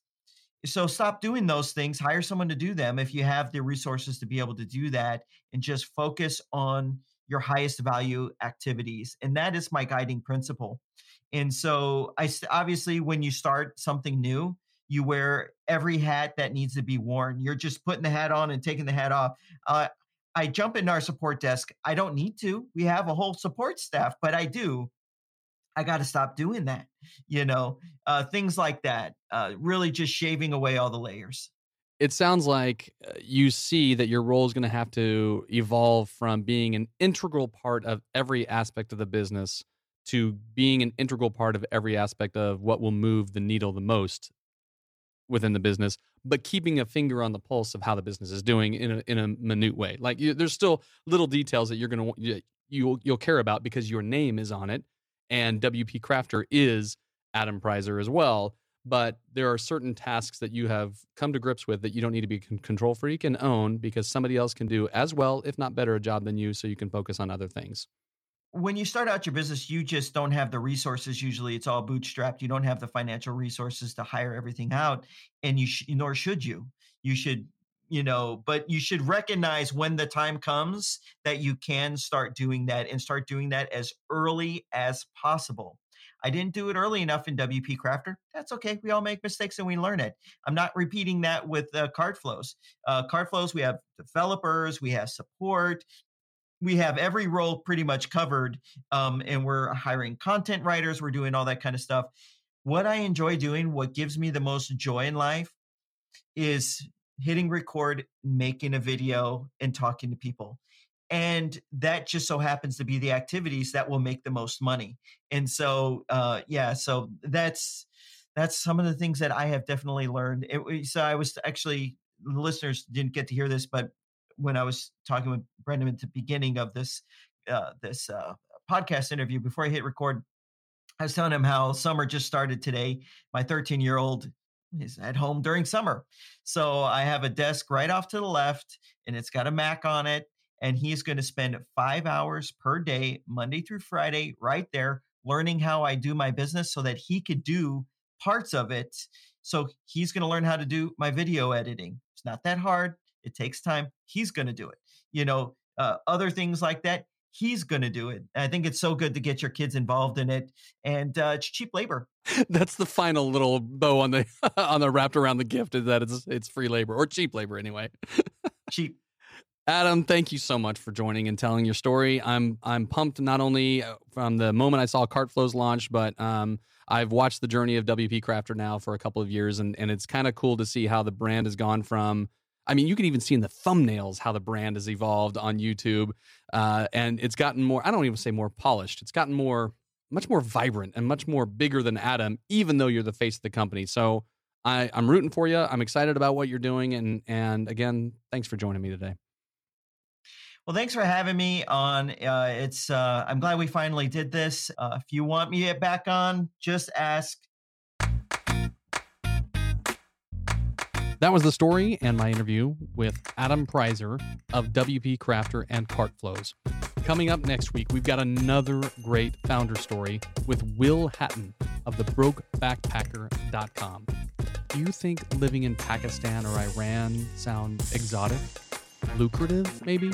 So stop doing those things. Hire someone to do them if you have the resources to be able to do that and just focus on your highest value activities. And that is my guiding principle. And so I obviously when you start something new, you wear every hat that needs to be worn. You're just putting the hat on and taking the hat off. Uh, I jump in our support desk. I don't need to. We have a whole support staff, but I do. I got to stop doing that. You know, uh, things like that. Uh, really, just shaving away all the layers. It sounds like uh, you see that your role is going to have to evolve from being an integral part of every aspect of the business to being an integral part of every aspect of what will move the needle the most within the business, but keeping a finger on the pulse of how the business is doing in a in a minute way. Like you, there's still little details that you're gonna you you'll, you'll care about because your name is on it, and WP Crafter is Adam Preiser as well. But there are certain tasks that you have come to grips with that you don't need to be control freak and own because somebody else can do as well, if not better, a job than you, so you can focus on other things. When you start out your business, you just don't have the resources. Usually, it's all bootstrapped. You don't have the financial resources to hire everything out, and you sh- nor should you. You should, you know, but you should recognize when the time comes that you can start doing that and start doing that as early as possible. I didn't do it early enough in WP Crafter. That's okay. We all make mistakes and we learn it. I'm not repeating that with uh, CartFlows. Uh, CartFlows, we have developers, we have support, we have every role pretty much covered. Um, and we're hiring content writers, we're doing all that kind of stuff. What I enjoy doing, what gives me the most joy in life is hitting record, making a video, and talking to people and that just so happens to be the activities that will make the most money and so uh yeah so that's that's some of the things that i have definitely learned it, so i was actually listeners didn't get to hear this but when i was talking with brendan at the beginning of this uh this uh podcast interview before i hit record i was telling him how summer just started today my 13 year old is at home during summer so i have a desk right off to the left and it's got a mac on it and he's going to spend five hours per day, Monday through Friday, right there, learning how I do my business so that he could do parts of it. So he's going to learn how to do my video editing. It's not that hard. It takes time. He's going to do it. You know, uh, other things like that. He's going to do it. I think it's so good to get your kids involved in it, and uh, it's cheap labor. That's the final little bow on the on the wrapped around the gift is that it's it's free labor or cheap labor anyway. cheap. Adam, thank you so much for joining and telling your story. I'm I'm pumped not only uh, from the moment I saw CartFlows launch, but um, I've watched the journey of WP Crafter now for a couple of years, and and it's kind of cool to see how the brand has gone from. I mean, you can even see in the thumbnails how the brand has evolved on YouTube, uh, and it's gotten more. I don't even say more polished. It's gotten more, much more vibrant and much more bigger than Adam, even though you're the face of the company. So I, I'm rooting for you. I'm excited about what you're doing, and and again, thanks for joining me today. Well, thanks for having me on. Uh, it's uh, I'm glad we finally did this. Uh, if you want me back on, just ask. That was the story and my interview with Adam Preiser of WP Crafter and CartFlows. Coming up next week, we've got another great founder story with Will Hatton of the BrokeBackpacker.com. Do you think living in Pakistan or Iran sound exotic? Lucrative, maybe?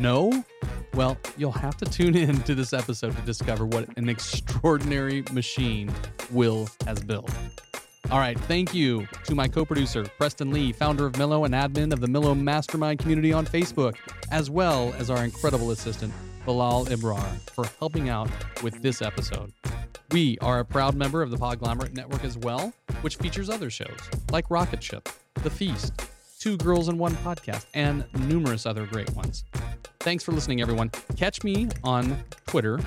No? Well, you'll have to tune in to this episode to discover what an extraordinary machine Will has built. All right, thank you to my co producer, Preston Lee, founder of Millo and admin of the Millo Mastermind community on Facebook, as well as our incredible assistant, Bilal Ibrar, for helping out with this episode. We are a proud member of the Podglomerate Network as well, which features other shows like Rocket Ship, The Feast, Two Girls in One Podcast, and numerous other great ones. Thanks for listening, everyone. Catch me on Twitter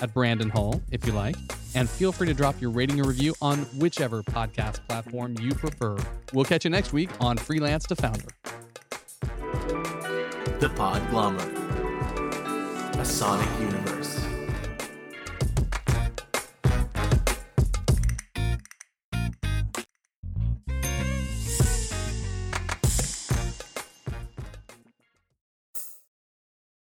at Brandon Hall if you like, and feel free to drop your rating or review on whichever podcast platform you prefer. We'll catch you next week on Freelance to Founder. The Podglomerate, a sonic universe.